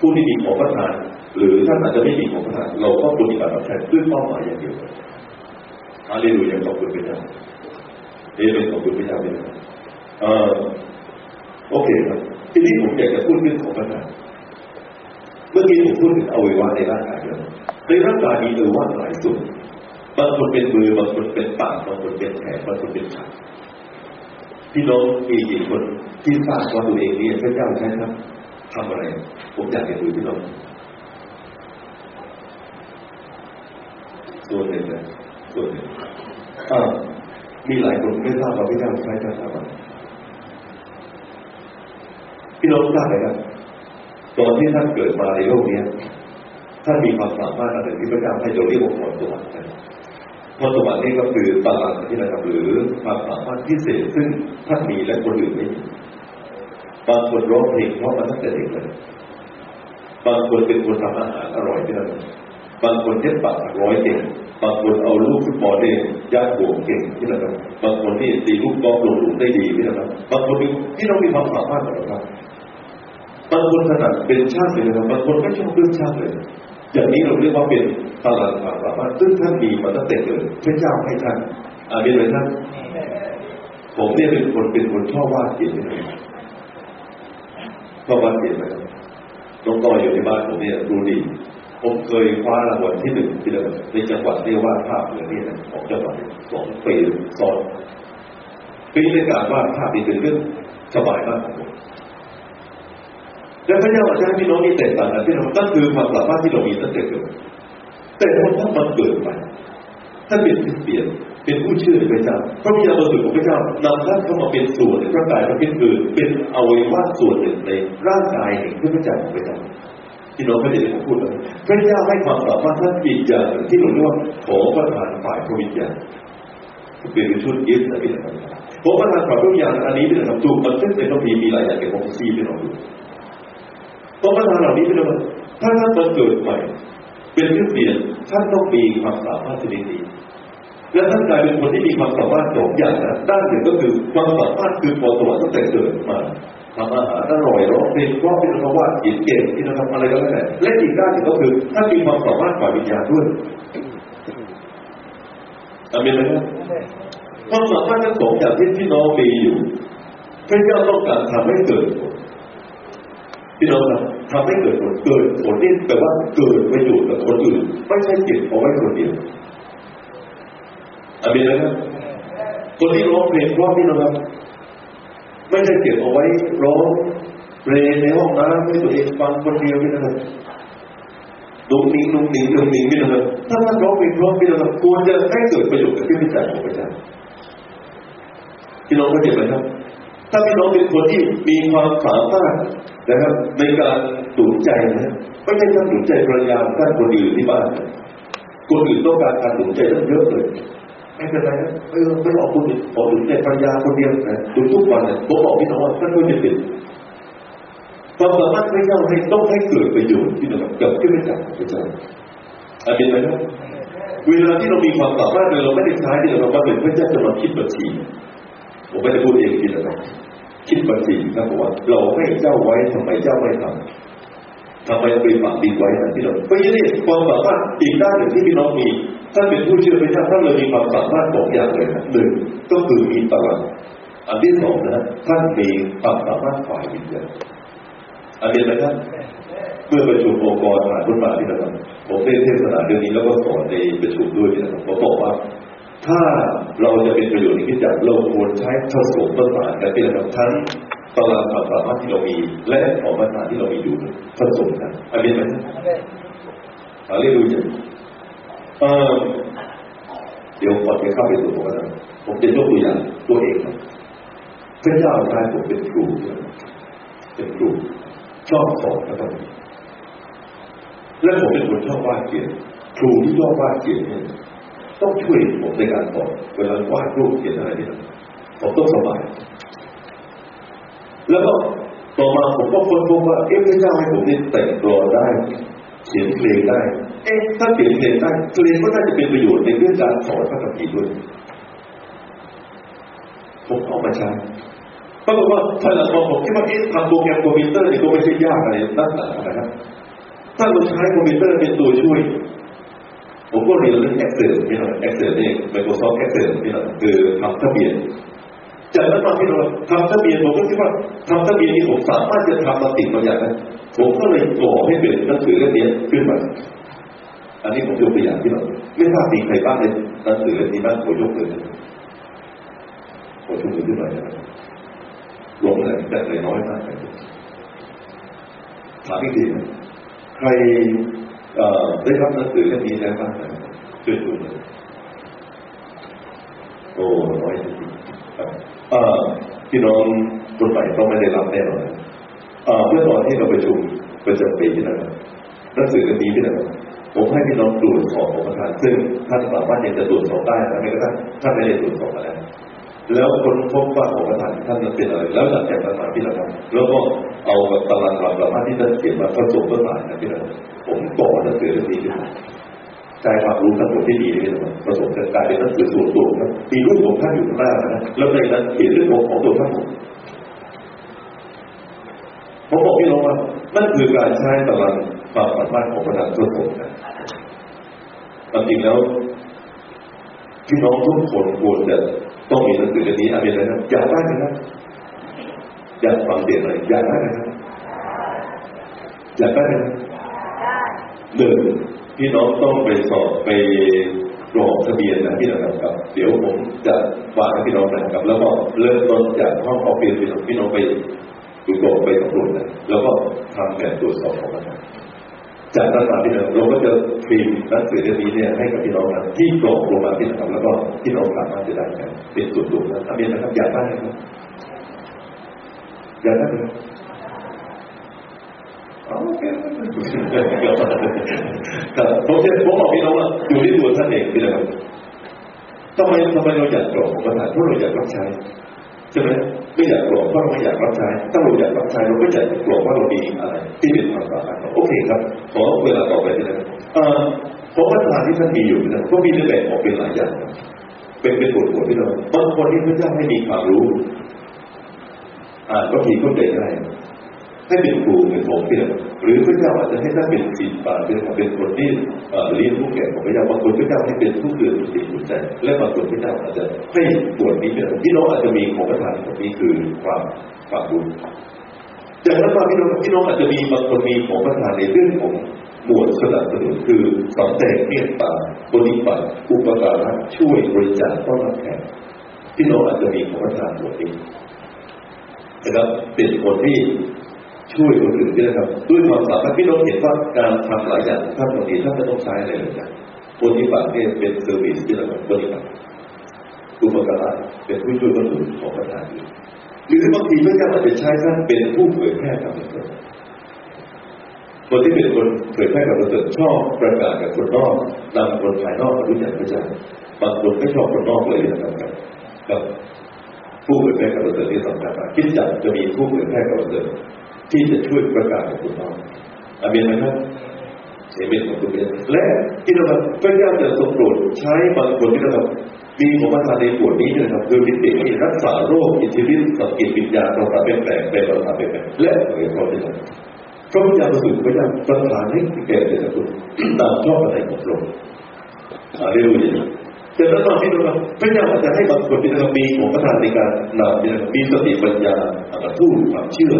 S1: ผู้ที่มีของประทาน หรือถ้าอาจจะไม่มีของประทาน เราก็ปฏิบัติแบบแทนด้วยเป้าหมายอย่างเดียวอาได้รู้อย่างขอบคุณพระเจ้าเอเป็นขอบคุณพระเจ้าเลยเออ โอเคครับทีนี้ผมอยากจะพูดเรื่องของประทาเมื่อกี้ผมพูดถึงอวัยวะในร่างกายแล้วในร่างกายมีอวัยวะหลายส่วนบางคนเป็นมือบางคนเป็นปากบางคนเป็นแขนบางคนเป็นขาพี่น้องมีกี่คนที่ทราบว่าตัวเองนี่พระเจ้าใช้ครับทำอะไร ผมอยากจะดูพี่น้องส่วนหนึ่งนะส่วนหนึ่งอ่ามีหลายคนไม่ทราบว่าพระเจ้าใช้ทำอะไร พี่น้องทราบไหมครับตอนที่ท่านเกิดมาในโลกนี้ท่านมีความสามารถอะไรที่พระเจ้าให้เราเรียกว่าพรสวรรค์พรสวรรค์นี่ก็คือตาลังที่นะครับหรือความสามารถพิเศษซึ่งท่านมีและคนอื่นไม่มีบางคนร้องเพลงเพราะมาตั้งแต่เด็กเลยบางคนเป็นคนทำอาหารอร่อยที่นั่นบางคนเย็บปักร้อยเก่งบางคนเอาลูกฟุตบอลได้ยัดห่วงเก่งที่นั่นบางคนที่ตีลูกกอล์ฟลงหลุมได้ดีที่นั่นบางคนที่เรามีความสามารถนะครับ บางคนถนัดเป็นช่างเลยนะบางคนไม่ชอบเรื่องช่างเลย อย่างนี้เราเรียกว่าเป็นพลังความสามารถซึ่งท่านมีมาตั้งแต่เกิดพระเจ้าให้ท่านอ่าเรียนเลยท่านผมเนี่ยเป็นคนเป็นคนชอบวาดเขียนชอบวาดเขียนไหมน้องต่ออยู่ในบ้านผมเนี่ยดูดีผมเคยคว้ารางวัลที่หนึ่งที่เดิมในจังหวัดเรียกว่าภาพเหนือนี่นะของจังหวัดสองปีซ้อนปีในการวาดภาพนี่เป็นเรื่องสบายมาก แล้วพระเจ้าอาจารย์พี่น้องนี่แตกต่างกันพี่น้องนั่นคือความสามารถที่เรามีตั้งแต่เกิดแต่พอท่านมันเกิดไปท่านเป็นคริสเตียนเป็นผู้เชื่อในพระเจ้าพระวิญญาณบริสุทธิ์ของพระเจ้านำท่านเข้ามาเป็นส่วนในร่างกายพระคิดคือเป็นอวัยวะส่วนหนึ่งในร่างกายแห่งพระเจ้าของพระเจ้าที่เราไม่ได้พูดเลยพระเจ้าให้ความสามารถท่านอีกอย่างที่เราเรียกว่าขอประทานฝ่ายพระวิญญาณเป็นชุดยิฟต์นะพี่น้องขอประทานฝ่ายพระวิญญาณอันนี้เป็นคำถูกมันซึ่งเป็นพระพีมีหลายอย่างเกี่ยวกับซีพี่น้องดู ขอประทานเหล่านี้เป็นอะไรถ้าท่านเกิดใหม่เป็นคริสเตียนท่านต้องมีความสามารถชนิดนี้และท่านกลายเป็นคนที่มีความสามารถสองอย่างนะด้านหนึ่งก็คือความสามารถคือพอสวรรค์ตั้งแต่เกิดมาทำอาหารอร่อยร้องเพลงก็เป็นคำว่าเขียนเก่งที่เราทำอะไรก็ได้และอีกด้านหนึ่งก็คือถ้ามีความสามารถฝ่ายวิญญาณด้วยอามีไหมครับความสามารถทั้งสองอย่างที่พี่น้องมีอยู่พระเจ้าต้องการทำให้เกิดผล พี่น้องครับทำให้เกิดผลเกิดผลนี่แปลว่าเกิดประโยชน์กับคนอื่น ไม่ใช่เก็บเอาไว้คนเดียวอามีไหมครับคนที่ร้องเพลงเพราะพี่น้องครับ ไม่ได้เก็บเอาไว้ร้องเพลงในห้องน้ำให้ตัวเองฟังคนเดียวพี่นะครับดุงนิ่งดุงนิ่งดุงนิ่งพี่นะครับถ้าท่านร้องเพลงเพราะพี่นะครับควรจะให้เกิดประโยชน์กับที่พิจารณ์ของพระเจ้าพี่น้องเข้าใจไหมครับ ถ้าพี่น้องเป็นคนที่มีความสามารถนะครับ ในการดูใจนะไม่ใช่ท่านดูใจภรรยาท่านคนอื่นที่บ้านคนอื่นต้องการการดูใจตั้งเยอะเลยไม่เป็นไรนะไม่ไม่ออกคุณขอถึงแต่ภรรยาคนเดียวนะดูทุกวันเลยผมบอกพี่น้องว่าท่านก็จะติดความสามารถพระเจ้าให้ต้องให้เกิดประโยชน์ที่เราเกิดขึ้นมาจากพระเจ้าอาจารย์ไหมครับเวลาที่เรามีความสามารถเราไม่ได้ใช้ที่เราว่าเป็นพระเจ้าจะมาคิดบัญชีผมไม่ได้พูดเองคิดนะครับ คิดบัญชีนะบอกว่า เราให้เจ้าไว้ทำไมเจ้าไม่ทำทำไมไปฝังดินไว้นะที่เราเราะฉะนั้นความสามารถอีกด้านหนึ่งที่พี่น้องมีถ้าเป็นผู้เชื่อพระเจ้าถ้าเรามีความสามารถสองอย่างเลยนะหนึ่งก็คือมีตลาดอันที่สองนะท่านมีความสามารถฝ่ายวิญญาณอันนี้นะครับเมื่อประชุมองค์กรผ่านรุ่นมาที่นะครับผมได้เทศนาเรื่องนี้แล้วก็สอนในประชุมด้วยนะครับผมบอกว่า ถ้าเราจะเป็นประโยชน์ในที่จักเราควรใช้ผสมประสานกันเป็นแบบทั้งตารางความสามารถที่เรามี และของประสานที่เรามีอยู่ผสมกันอันนี้ไหมอะไรดูอย่างเดี๋ยวก่อนจะเข้าไปสู่ผมนะผมจะยกตัวอย่างตัวเองพระเจ้าได้ผมเป็นครูเป็นครูชอบสอนนะครับและผมเป็นคนชอบวาดเขียนครูที่ชอบวาดเขียนเนี่ย ต้องช่วยผมในการสอนเวลาวาดรูปเขียนอะไรเนี่ยผมต้องสบาย แล้วก็ต่อมาผมก็ค้นพบว่าเอ๊ะพระเจ้าให้ผมเนี่ยแต่งกลอนได้ เขียนเพลงได้ เอ๊ะถ้าเขียนเพลงได้เพลงก็น่าจะเป็นประโยชน์ในเรื่องการสอนพระคัมภีร์ด้วยผมเอามาใช้ปรากฏว่าภายหลังมาผมคิดว่าเอ๊ะทำโปรแกรมคอมพิวเตอร์นี่ก็ไม่ใช่ยากอะไรนักหนานะครับถ้าเราใช้คอมพิวเตอร์เป็นตัวช่วย ผมก็เรียนเรื่อง Excel นี่แหละ Excel นี่ Microsoft Excel นี่แหละคือทำทะเบียนจากนั้นมาที่เราทำทะเบียนผมก็คิดว่าทำทะเบียนนี้ผมสามารถจะทำมาติดบางอย่างได้ผมก็เลยก่อให้เป็นหนังสือเล่มนี้ขึ้นมา อันนี้ผมยกตัวอย่างที่เราไม่ทราบมีใครบ้างในหนังสือเล่มนี้บ้างผมยกเลยผมยกมือขึ้นมาลงเลยแต่เลยน้อยมากเลยถามอีกทีใคร ได้รับหนังสือเล่มนี้แล้วบ้างช่วยดูเลยโอ้น้อยจริงๆพี่น้องคนใหม่ต้องไม่ได้รับแน่นอนเมื่อตอนที่เราประชุมประจำปีนะครับหนังสือเล่มนี้พี่นะครับผมให้พี่น้องตรวจสอบของประธานซึ่งท่านสามารถยังจะตรวจสอบได้นะไม่ก็ท่านท่านไม่ได้ตรวจสอบมาแล้ว แล้วคนพบว่าของประธานท่านนั้นเป็นอะไร แล้วหลังจากประธานที่เราทำแล้วก็เอาตารางความสามารถที่ท่านเขียนมาผสมประสานนะพี่น้องผมก่อหนังสือเล่มนี้ขึ้นมาใจความรู้ทั้งหมดที่ดีนี่นะผสมกันกลายเป็นหนังสือส่วนตัวนะมีรูปของท่านอยู่ข้างหน้านะแล้วในนั้นเขียนเรื่องของของตัวท่านผมบอกพี่น้องว่านั่นคือการใช้ตารางความสามารถของประธานทุกคนนะจริงแล้ว พี่น้องทุกคนควรจะต้องมีหนังสือเล่มนี้อะไรนะอยากได้ไหมครับอยากฟังเสียงอะไรอยากได้ไหมครับอยากได้ไหมหนึ่งพี่น้องต้องไปสอบไปกรอกทะเบียนนะพี่น้องครับ เดี๋ยวผมจะฝากให้พี่น้องนะครับ แล้วก็เริ่มต้นจากห้องออฟฟิศพี่น้องพี่น้องไปดูกรอกไปสำรวจนะแล้วก็ทำแบบตรวจสอบของมัน จากนั้นมาพี่น้องเราก็จะฟิล์มหนังสือเล่มนี้เนี่ยให้กับพี่น้องนะที่กรอกลงมาพี่น้องแล้วก็พี่น้องสามารถจะได้กันเป็นส่วนตัวนะทะเบียนนะครับอย่าได้ไหมครับอย่าได้ไหมโอเคครับผมจะผมบอกพี่น้องว่าอยู่ที่ตัวท่านเองพี่น้องทำไมทำไมเราอยากกรอกประธานเพราะเราอยากรับใช้ใช่ไหม ไม่อยากกรอกเพราะเราไม่อยากรับใช้ถ้าเราอยากรับใช้เราก็จะโกรธว่าเรามีอะไรที่เป็นความสามารถโอเคครับขอเวลาต่อไปทีนะครับเพราะประธานที่ท่านมีอยู่นะก็มีแบ่งออกเป็นหลายอย่าง เป็นเป็นบทบทที่เราบางคนที่พระเจ้าให้มีความรู้อ่านก็ทีก็ใจได้ ให้เป็นครูเป็นผมเพียงหรือพระเจ้าอาจจะให้ท่านเป็นศิษย์ป่าเป็นเป็นคนที่เรียนผู้แก่ของพระเจ้าบางคนพระเจ้าให้เป็นผู้เกิดจิตใจ และบางคนพระเจ้าอาจจะให้บวชนี้เป็นพี่น้องอาจจะมีของประทานแบบนี้คือความความรู้จากนั้นมาพี่น้องพี่น้องอาจจะมีบางคนมีของประทานในเรื่องของหมวดสนับสนุนคือสอนแต่เมตตาบริบัติอุปการะช่วยบริจาคต้อนรับแขกพี่น้องอาจจะมีของประทานหมวดนี้นะครับเป็นคนที่ ช่วยคนอื่นด้วยนะครับด้วยความสามารถพี่น้องเห็นว่าการทำหลายอย่างท่านบางทีท่านไม่ต้องใช้อะไรเลยนะปฏิบัติเนี่ยเป็นเซอร์วิสที่เราบริบัติอุปการะเป็นผู้ช่วยคนอื่นของประธานหรือบางทีพระเจ้าอาจจะใช้ท่านเป็นผู้เผยแพร่ธรรมะคนที่เป็นคนเผยแพร่ธรรมะชอบประกาศกับคนนอกนำคนภายนอกมารู้จักพระเจ้าบางคนไม่ชอบคนนอกเลยนะครับกับผู้เผยแพร่ธรรมะที่สำคัญคิดจักจะมีผู้เผยแพร่ธรรมะ ที่จะช่วยประกาศกับคุณน้องอาเมนไหมครับเอเมนของคุณเองและที่เราพระเจ้าจะทรงโปรดใช้บางคนที่เรามีของประทานในปวดนี้นะครับคือมิติที่รักษาโรคอิทธิฤทธิ์สังเกตวิญญาณเราทำเป็นแปลกเป็นเราทำเป็นแปลกและเรียนรู้ได้พระพุทธเจ้าประสูติพระเจ้าประทานให้แก่เด็กคุณตามชอบอะไรของพระองค์อาเรียกว่าแต่ถ้าตอนที่เราพระเจ้าอาจจะให้บางคนที่เรามีของประทานในการนำมีสติปัญญาอัตทูตความเชื่อ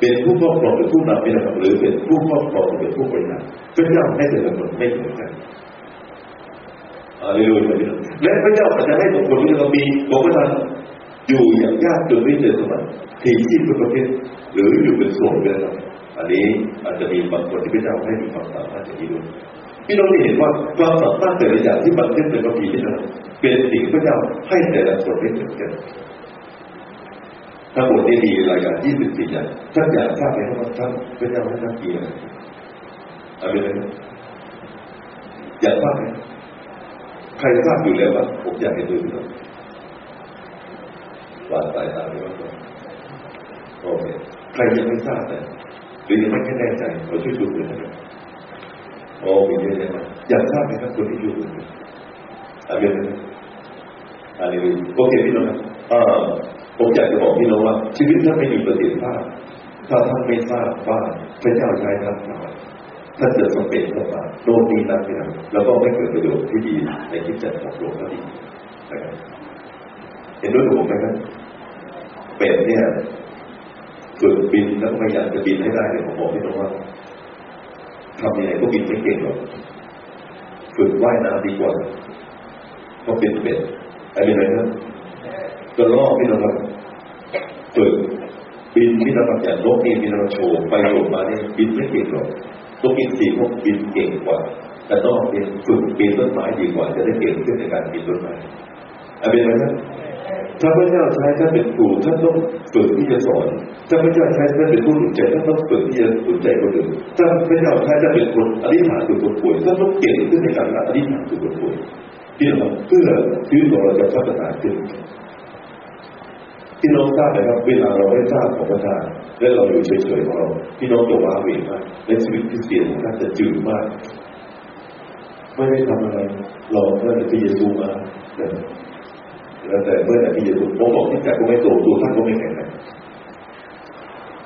S1: เป็นผู้ครอบครองเป็นผู้นำเป็นอะไรหรือเป็นผู้ครอบครองเป็นผู้บริหารพระเจ้าให้แต่ละคนไม่เหมือนกันอาเลลูยาและพระเจ้าอาจจะให้บุคคลที่เรามีบอกว่าอยู่อย่างยากจนไม่เจอสมัยทีที่เป็นประเภทหรืออยู่เป็นส่วนเป็นอะไรอันนี้อาจจะมีบางคนที่พระเจ้าให้มีความสามารถอย่างนี้ด้วยพี่น้องเห็นว่าความสามารถแต่ละอย่างที่บันทึกในพระพีนี่นะเป็นสิ่งพระเจ้าให้แต่ละคนไม่เหมือนกัน ทั้งหมดนี้มีรายการยี่สิบปีอย่างท่านอยากทราบไหมว่าท่านพระเจ้าให้ท่านกี่อะไรอะไรนะอยากทราบไหมใครทราบอยู่แล้วว่าผมอยากให้ดูด้วยวางสายตาไปว่าโอเคใครยังไม่ทราบแต่หรือยังไม่แน่ใจเราช่วยดูด้วยนะครับโอ้มีเยอะแยะมากอยากทราบไหมครับคนที่อยู่อะไรนะอะไรโอเคพี่น้องอ่า ผมอยากจะบอกพี่น้องว่า ชีวิตท่านไม่มีประสิทธิภาพ ถ้าท่านไม่ทราบว่าพระเจ้าใช้ท่านมาท่านจะสำเร็จเข้ามาโดนดีนั่นนี่แล้วก็ไม่เกิดประโยชน์ที่ดีในที่ใจของโลกก็ดีนะครับเห็นด้วยกับผมไหมครับเป็ดเนี่ยฝึกบินแล้วพยายามจะบินให้ได้เลยผมบอกพี่น้องว่าทำยังไงก็บินไม่เก่งหรอกฝึกว่ายน้ำดีกว่าเพราะเป็นเป็ดอะไรนะครับก็ล่อพี่น้องฝึก บินพี่น้องอย่างนกนี่พี่น้องโชว์ไปโชว์มาเนี่ยบินไม่เก่งหรอกนกอินทรีพวกบินเก่งกว่า แต่ต้องเป็นฝึกปีนต้นไม้ดีกว่า จะได้เก่งขึ้นในการปีนต้นไม้อะไรไหมครับถ้าพระเจ้าใช้ท่านเป็นครูท่านต้องฝึกที่จะสอนถ้าพระเจ้าใช้ท่านเป็นผู้หนุนใจท่านต้องฝึกที่จะหนุนใจคนอื่นถ้าพระเจ้าใช้ท่านเป็นคนอธิษฐานถึงคนป่วยท่านต้องเก่งขึ้นในการอธิษฐานถึงคนป่วยที่เราเพื่อชีวิตของเราจะพัฒนาขึ้น พี่น้องทราบไหมครับเวลาเราไม่ทราบของพระเจ้าและเราอยู่เฉยๆของเราพี่น้องจะว้าเหวมากและชีวิตที่เสียของท่านจะจืดมาก ไม่ได้ทำอะไรรอเมื่อที่เยซูมาแล้วแต่เมื่อไหร่ที่เยซูผมบอกที่แต่ก็ไม่โตตัวท่านก็ไม่แข็งแรง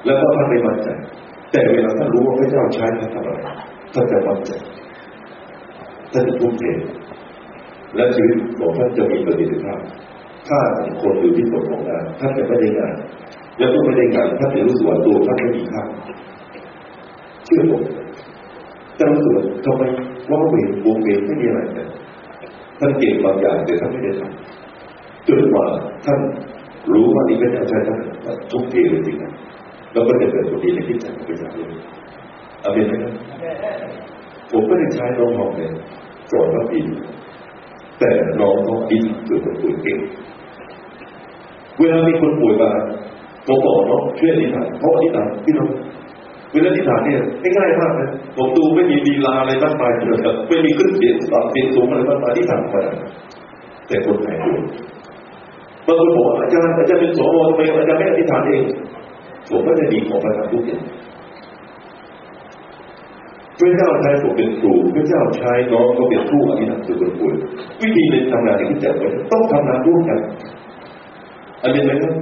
S1: แล้วก็ท่านไม่มั่นใจแต่เวลาท่านรู้ว่าพระเจ้าใช้ท่านทำอะไรท่านจะมั่นใจท่านจะทุ่มเทและชีวิตของท่านจะมีประสิทธิภาพ ถ้าคนอยู่ที่ตกของงานท่านจะไม่ได้งาน แล้วก็ไม่ได้งานท่านจะรู้สึกว่าตัวท่านไม่มีค่าเชื่อผมจะรู้สึกว่าทำไมว่าเวรวงเวรไม่มีอะไรแต่ท่านเก่งบางอย่างแต่ท่านไม่ได้ทำจนกว่าท่านรู้ว่านี่เป็นอะไรท่านทุกทีเลยจริงนะแล้วก็จะเกิดผลดีในที่จของประชาชนอาเป็นไหมครับผมไม่ได้ใช้น้องหอมเลยสอนว่าดีแต่น้องเขาอินคือคนป่วเก่ง เวลามีคนป่วยมาผมบอกเน้องช่วยอธิษฐานเพราะอธิษฐานพี่น้องเวลาอธิษฐานเนี่ยง่ายมากนะผมดูไม่มีดีลาอะไรมากมายเลยครับไม่มีขึ้นเสียงต่ำเสียงสูงอะไรมากมายอธิษฐานไปแต่คนไหนป่วยบางคนบอกอาจารย์อาจารย์เป็นสวทำไมอาจารย์ไม่อธิษฐานเองผมก็จะมีของประทานทุกอย่างพระเจ้าใช้ผมเป็นครูพระเจ้าใช้น้องก็เป็นผู้อธิษฐานสุดคุณวิธีในทำงานที่จะไปต้องทำงานร่วมกัน อันนี้ไหมครับ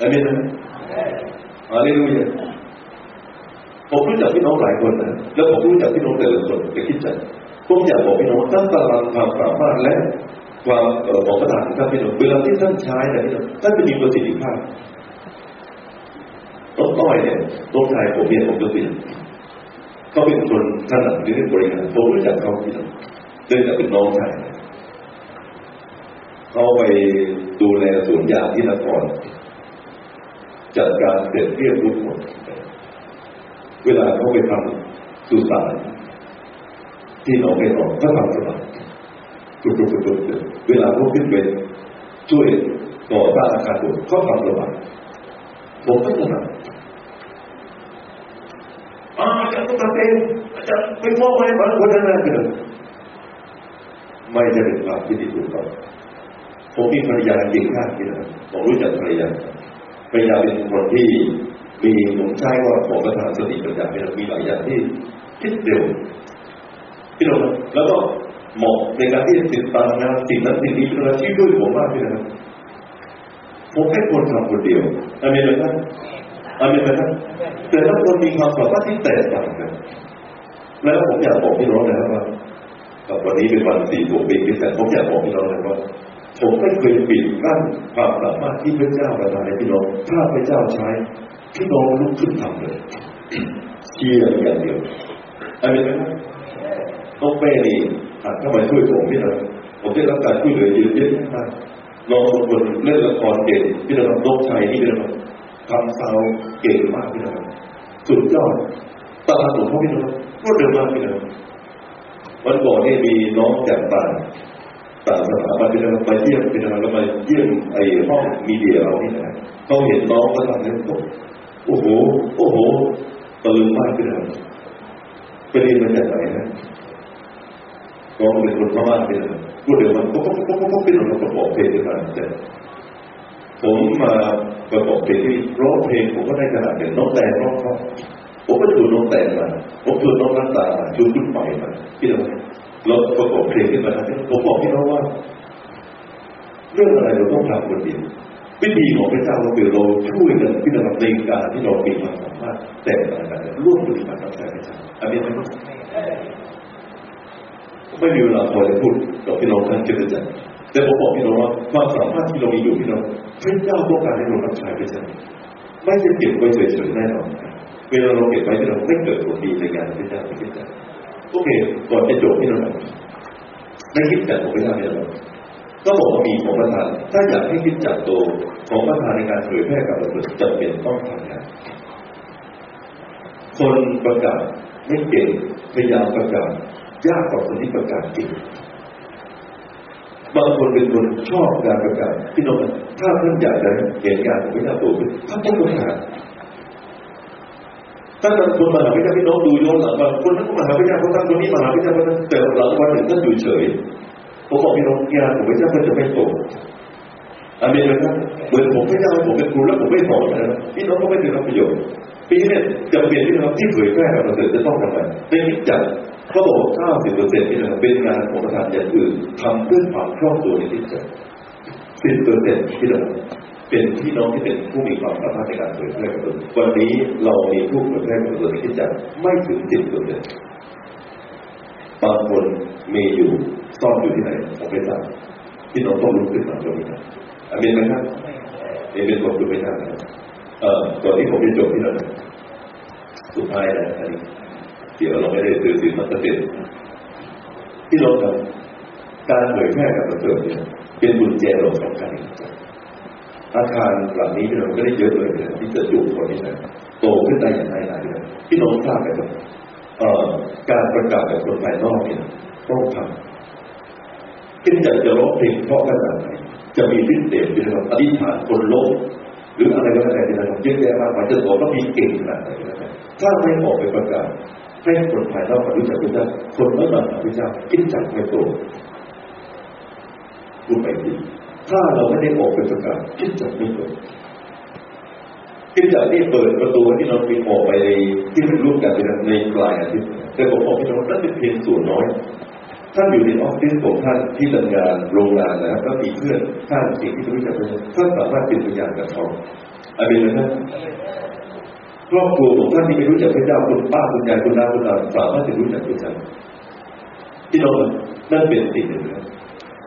S1: อันนี้นะอันนี้รู้ยังผมรู้จักพี่น้องหลายคนนะ แล้วผมรู้จักพี่น้องแต่ละคนแต่คิดใจผมอยากบอกพี่น้องท่านกำลังความสามารถและความของประธานท่านพี่น้องเวลาที่ท่านใช้เนี่ยท่านจะมีประสิทธิภาพน้องต้อยเนี่ยน้องชายผมเนี่ยผมจะเปลี่ยนเขาเป็นคนถนัดในเรื่องบริหารผมรู้จักเขาที่นั่นเนื่องจากเป็นน้องชาย เขาไปดูแลสวนยางที่นคร จัดการเสร็จเรียบร้อยหมด เวลาเขาไปทำสุสานที่หนองไปนอนเขาทำสบายจุดๆๆเวลาเขาขึ้นไปช่วยก่อสร้างอาคารบุเขาทำสบายผมก็ถนัดอาจารย์ต้องทำเองอาจารย์ไม่มอบให้บางคนนั้นนะคือไม่จะเป็นความที่ดีถูกต้อง ผมมีภรรยาเก่งมากที่นะผมรู้จักภรรยาภรรยาเป็นคนที่มีผมใช้ว่าของประธานสติปัญญาเป็นมีหลายอย่างที่คิดเร็วที่เราแล้วก็เหมาะในการที่จะติดตามงานสิ่งนั้นสิ่งนี้เป็นอาชีพด้วยผมมากที่นะผมแค่คนทำคนเดียวอันนี้นะครับอันนี้นะครับแต่ละคนมีความสามารถที่แตกต่างกันแล้วผมอยากบอกพี่น้องนะครับว่าวันนี้เป็นวันสี่บวกปีพิเศษผมอยากบอกพี่น้องนะครับว่า ผมไม่เคยปิดกั้นความสามารถที่พระเจ้าประทานให้พี่น้องถ้าพระเจ้าใช้พี่น้องลุกขึ้นทำเลยเชียร์อย่างเดียวอันนี้นะครับต้องเป้นี่ถ้ามาช่วยผมพี่น้องผมได้รับการช่วยเหลือเยอะแยะมากน้องคนเล่นละครเก่งพี่น้องนกชัยนี่พี่น้องทำซาวเก่งมากพี่น้องสุดยอดตาหลวงพ่อพี่น้องรวดเร็วมากพี่น้องวันก่อนนี่มีน้องจากต่างต่าง สถาบันพี่น้องมาเยี่ยมพี่น้องแล้วมาเยี่ยมไอ้ห้องมีเดียเรานี่นะเขาเห็นน้องเขาทำเนี่ยโอ้โห โอ้โหตะลึงมากพี่น้องไปเรียนมาจากไหนนะน้องเป็นคนพม่าพี่น้องพูดเดี๋ยวมันก็ก็ก็ก็พี่น้องประกอบเพลงขึ้นมาแต่ผมมาประกอบเพลงที่ร้องเพลงผมก็ได้ขนาดเป็นน้องแต่ร้องเขาผมก็ชวนน้องแต่มาผมชวนน้องรัตตาชวนรุ่นใหม่มาพี่เรา ประกอบเพลงขึ้นมาผมบอกพี่น้องว่า เรื่องอะไรเราต้องทำคนเดียววิธีของพระเจ้าเราคือเราช่วยกันพี่น้องในการที่เรามีความสามารถแต่ละกันร่วมปฏิบัติกับพระเจ้าอันนี้ไม่ไม่มีเวลาพอจะพูดกับพี่น้องท่านเจริญใจแต่ผมบอกพี่น้องว่าความสามารถที่เรามีอยู่พี่น้องพระเจ้าต้องการให้เรารับใช้พระเจ้าไม่จะเก็บไว้เฉยๆแน่นอนเวลาเราเก็บไว้ที่เราไม่เกิดผลดีในงานพระเจ้าไม่คิด จัดโอเคก่อนจะจบพี่น้องไม่คิดจัดของพระเจ้าไม่ได้ก็บอกว่ามีของประธาน ถ้าอยากให้คิดจัดโตของประธานในการเผยแพร่กับประเบิดจำเป็นต้องทำงานคนประกาศไม่เก่งพยายามประกาศยากกว่าคนที่ประกาศเก่งบางคนเป็นคนชอบการประกาศพี่น้องถ้าท่านอยากจะเห็นงานของพระเจ้าโตขึ้นท่านต้องประกาศ ถ้าบางคนมาหาพระเจ้าพี่น้องดูย้อนหลังบาคนท่านก็มาหาพระเจ้าคนนั้นคนนี้มาหาพระเจ้าคนนั้นแต่หลังวันหนึ่งท่านอยู่เฉยผมบอกพี่น้องงานของพระเจ้ามันจะไม่โตอันนี้นะครับเหมือนผมพระเจ้าผมเป็นครูแล้วผมไม่สอนนะพี่น้องก็ไม่ได้รับประโยชน์ปีนี้จะเปลี่ยนที่เราที่เผยแพร่กับเราจะต้องทำอะไรในคิจัดเขาบอกว่า90เปอร์เซ็นต์นี่นะเป็นงานของประธานอย่างอื่นทำเพื่อความครอบตัวในที่จัด10เปอร์เซ็นต์ที่เรา เป็นพี่น้องที่เป็นผู้มีความสามารถในการเผยแพร่กับตัววันนี้เรามีผู้เผยแพร่กับตัวที่จะไม่ถึงสิบเปอร์เซ็นต์บางคนมีอยู่ซ่อนอยู่ที่ไหนผมไม่ทราบพี่น้องต้องรู้ขึ้นมาตรงนี้ครับอามีนไหมครับเอเป็นคนคุณไม่ทราบนะเอ่อก่อนที่ผมจะจบที่นั่นสุดท้ายนะอันนี้เดี๋ยวเราไม่ได้ซื้อสินมาเสร็จที่เราทำการเผยแพร่กับประเสริฐเนี่ยเป็นบุญแจเราสำคัญ อาคารหลังนี้เราก็ได้เยอะเลยนะที่จะจูบคนที่ไหนโตขึ้นได้อย่างไรหลายเดือนที่น้องทราบไหมครับการประกาศกับคนภายนอกเนี่ยต้องทำขึ้นจากจะร้องเพลงเพราะขนาดไหนจะมีฤทธิ์เดชเป็นแบบอธิษฐานคนโลก หรืออะไรก็แล้วแต่ที่เราเยอะแยะมากมายจะบอกว่ามีเก่งขนาดไหนก็แล้วแต่ถ้าไม่ออกไปประกาศให้คนภายนอกรู้จักพระเจ้าคนไม่มาหาพระเจ้าคิดจักไม่โตพูดไปดี ถ้าเราไม่ได้ออกไปประกาศคิดจักไม่โตคิดจักที่เปิดประตูที่เราไปออกไปที่มันร่วมกันในปลายอาทิตย์แต่ผมบอกพี่น้องนั่นเป็นเพียงส่วนน้อยท่านอยู่ในออฟฟิศของท่านที่ทำงานโรงงานนะครับก็มีเพื่อนท่านสิ่งที่รู้จักท่านสามารถเป็นพยานกับเขาอาเมนไหมครับครอบครัวของท่านที่ไม่รู้จักพระเจ้าคุณป้าคุณยายคุณน้าคุณตาสามารถจะรู้จักพระเจ้าที่เรานั่นเป็นสิ่งหนึ่งครับ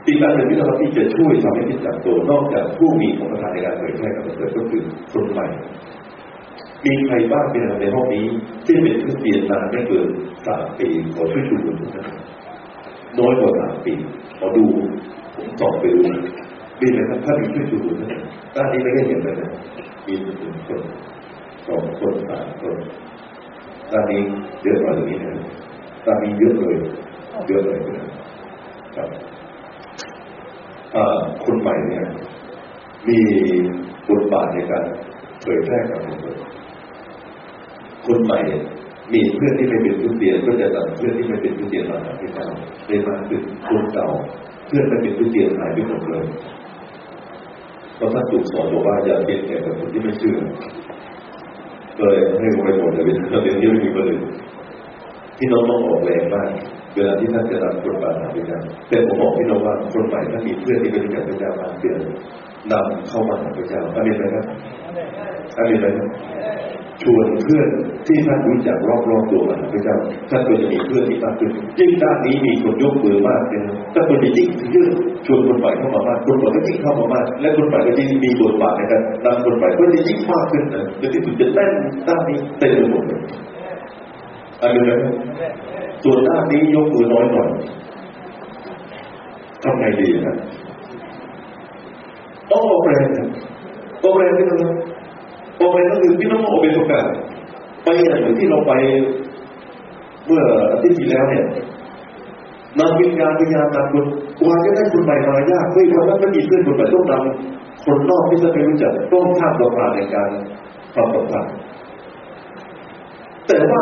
S1: อีกการหนึ่งที่เราที่จะช่วยทำให้คิดจักตัวนอกจากผู้มีของประธานในการเผยแพร่กับเกิดก็คือคนใหม่ มีใครบ้างเป็นในห้องนี้ที่เป็นคริสเตียนนานไม่เกินสามปีขอช่วยชูมือทุกท่านน้อยกว่าสามปีขอดูผมสอบไปดูมีไหมครับถ้ามีช่วยชูมือท่านด้านนี้ไม่ได้เห็นเลยนะมีหนึ่งคนสองคนสามคนด้านนี้เยอะกว่าตรงนี้นะด้านนี้เยอะเลยเยอะเลยนะครับ คนใหม่เนี่ย มีบทบาทในการเผยแพร่กับคนอื่นคนใหม่มีเพื่อนที่ไม่เป็นผู้เรียนก็จะนำเพื่อนที่ไม่เป็นผู้เรียนมาหาพระเจ้าได้มากขึ้นคนเก่าเพื่อนไม่เป็นผู้เรียนหายไปหมดเลยเพราะท่านถูกสอนบอกว่าอย่าเป็นแก่คนที่ไม่เชื่อเลยให้ไปหมดเลยเราเป็นที่ไม่มีคนอื่นที่น้องต้องออกแรงมาก เวลาที่ท่านจะนำคนมาหาพระเจ้าแต่ผมบอกพี่น้องว่าคนใหม่ถ้ามีเพื่อนที่เป็นกับพระเจ้ามาเดือนนำเข้ามาหาพระเจ้าอาเมนไหมครับอาเมนไหมครับชวนเพื่อนที่ท่านรู้จักรอบๆตัวมาหาพระเจ้าท่านก็จะมีเพื่อนที่มากขึ้นยิ่งด้านนี้มีคนยกมือมากเลยถ้าคนจะยิ่งเยอะชวนคนใหม่เข้ามามากคนใหม่ก็ยิ่งเข้ามามาก และคนใหม่ก็ยิ่งมีบทบาทในการนำคนใหม่ก็จะยิ่งมากขึ้นนะจนที่สุดจะแน่นด้านนี้เต็มไปหมดเลยอาเมนไหมครับ ส่วนด้านนี้ยกมือน้อยหน่อยทำไงดีนะต้องออกแรงนะออกแรงนี่นะออกแรงก็คือพี่น้องออกเป็นประกาศไปอย่างเหนที่เราไป เมื่ออาทิตย์ที่แล้วเนี่ยนำวิญญาณวิญญาณนำคนกว่าจะได้คนใหม่มายากไม่วันนั้นไม่มีเพื่อนคนใหม่ต้องนำคนนอกที่จะไม่รู้จักต้องข้ามตัวผ่านในการทำสัมพันธ์แต่ว่า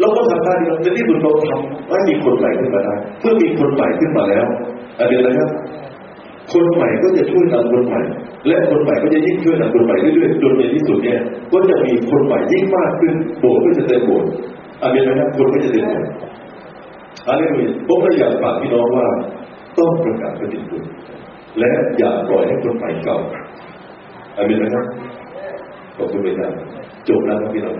S1: เราก็ทำได้ในที่สุดเราทำให้มีคนใหม่ขึ้นมาได้เมื่อมีคนใหม่ขึ้นมาแล้วอะไรนะครับ คนใหม่ก็จะช่วยนำคนใหม่ และคนใหม่ก็จะยิ่งช่วยนำคนใหม่เรื่อยๆจนในที่สุดเนี่ย ก็จะมีคนใหม่ยิ่งมากขึ้นโบสถ์ก็จะเต็มโบสถ์อะไรนะครับคนก็จะเต็มโบสถ์อะไรนี่ผมก็อยากฝากพี่น้องว่า ต้องประกาศปฏิบัติและอย่าปล่อยให้คนใหม่เก่าอะไรนะครับขอบคุณไปจ้าจบแล้วครับพี่น้อง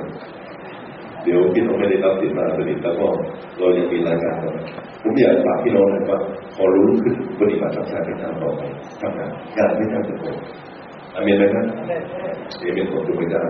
S1: เดี๋ยวพี่น้องไม่ได้รับสิทธิ์มาสนิทแล้วก็เรายังมีรายการต่อผมอยากฝากพี่น้องนะว่าพอรู้ขึ้นปฏิบัติธรรมชาติเป็นทางต่อไปทำงานงานไม่ทำเป็นคนอเมนไหมครับเอเมนขอบคุณพระเจ้า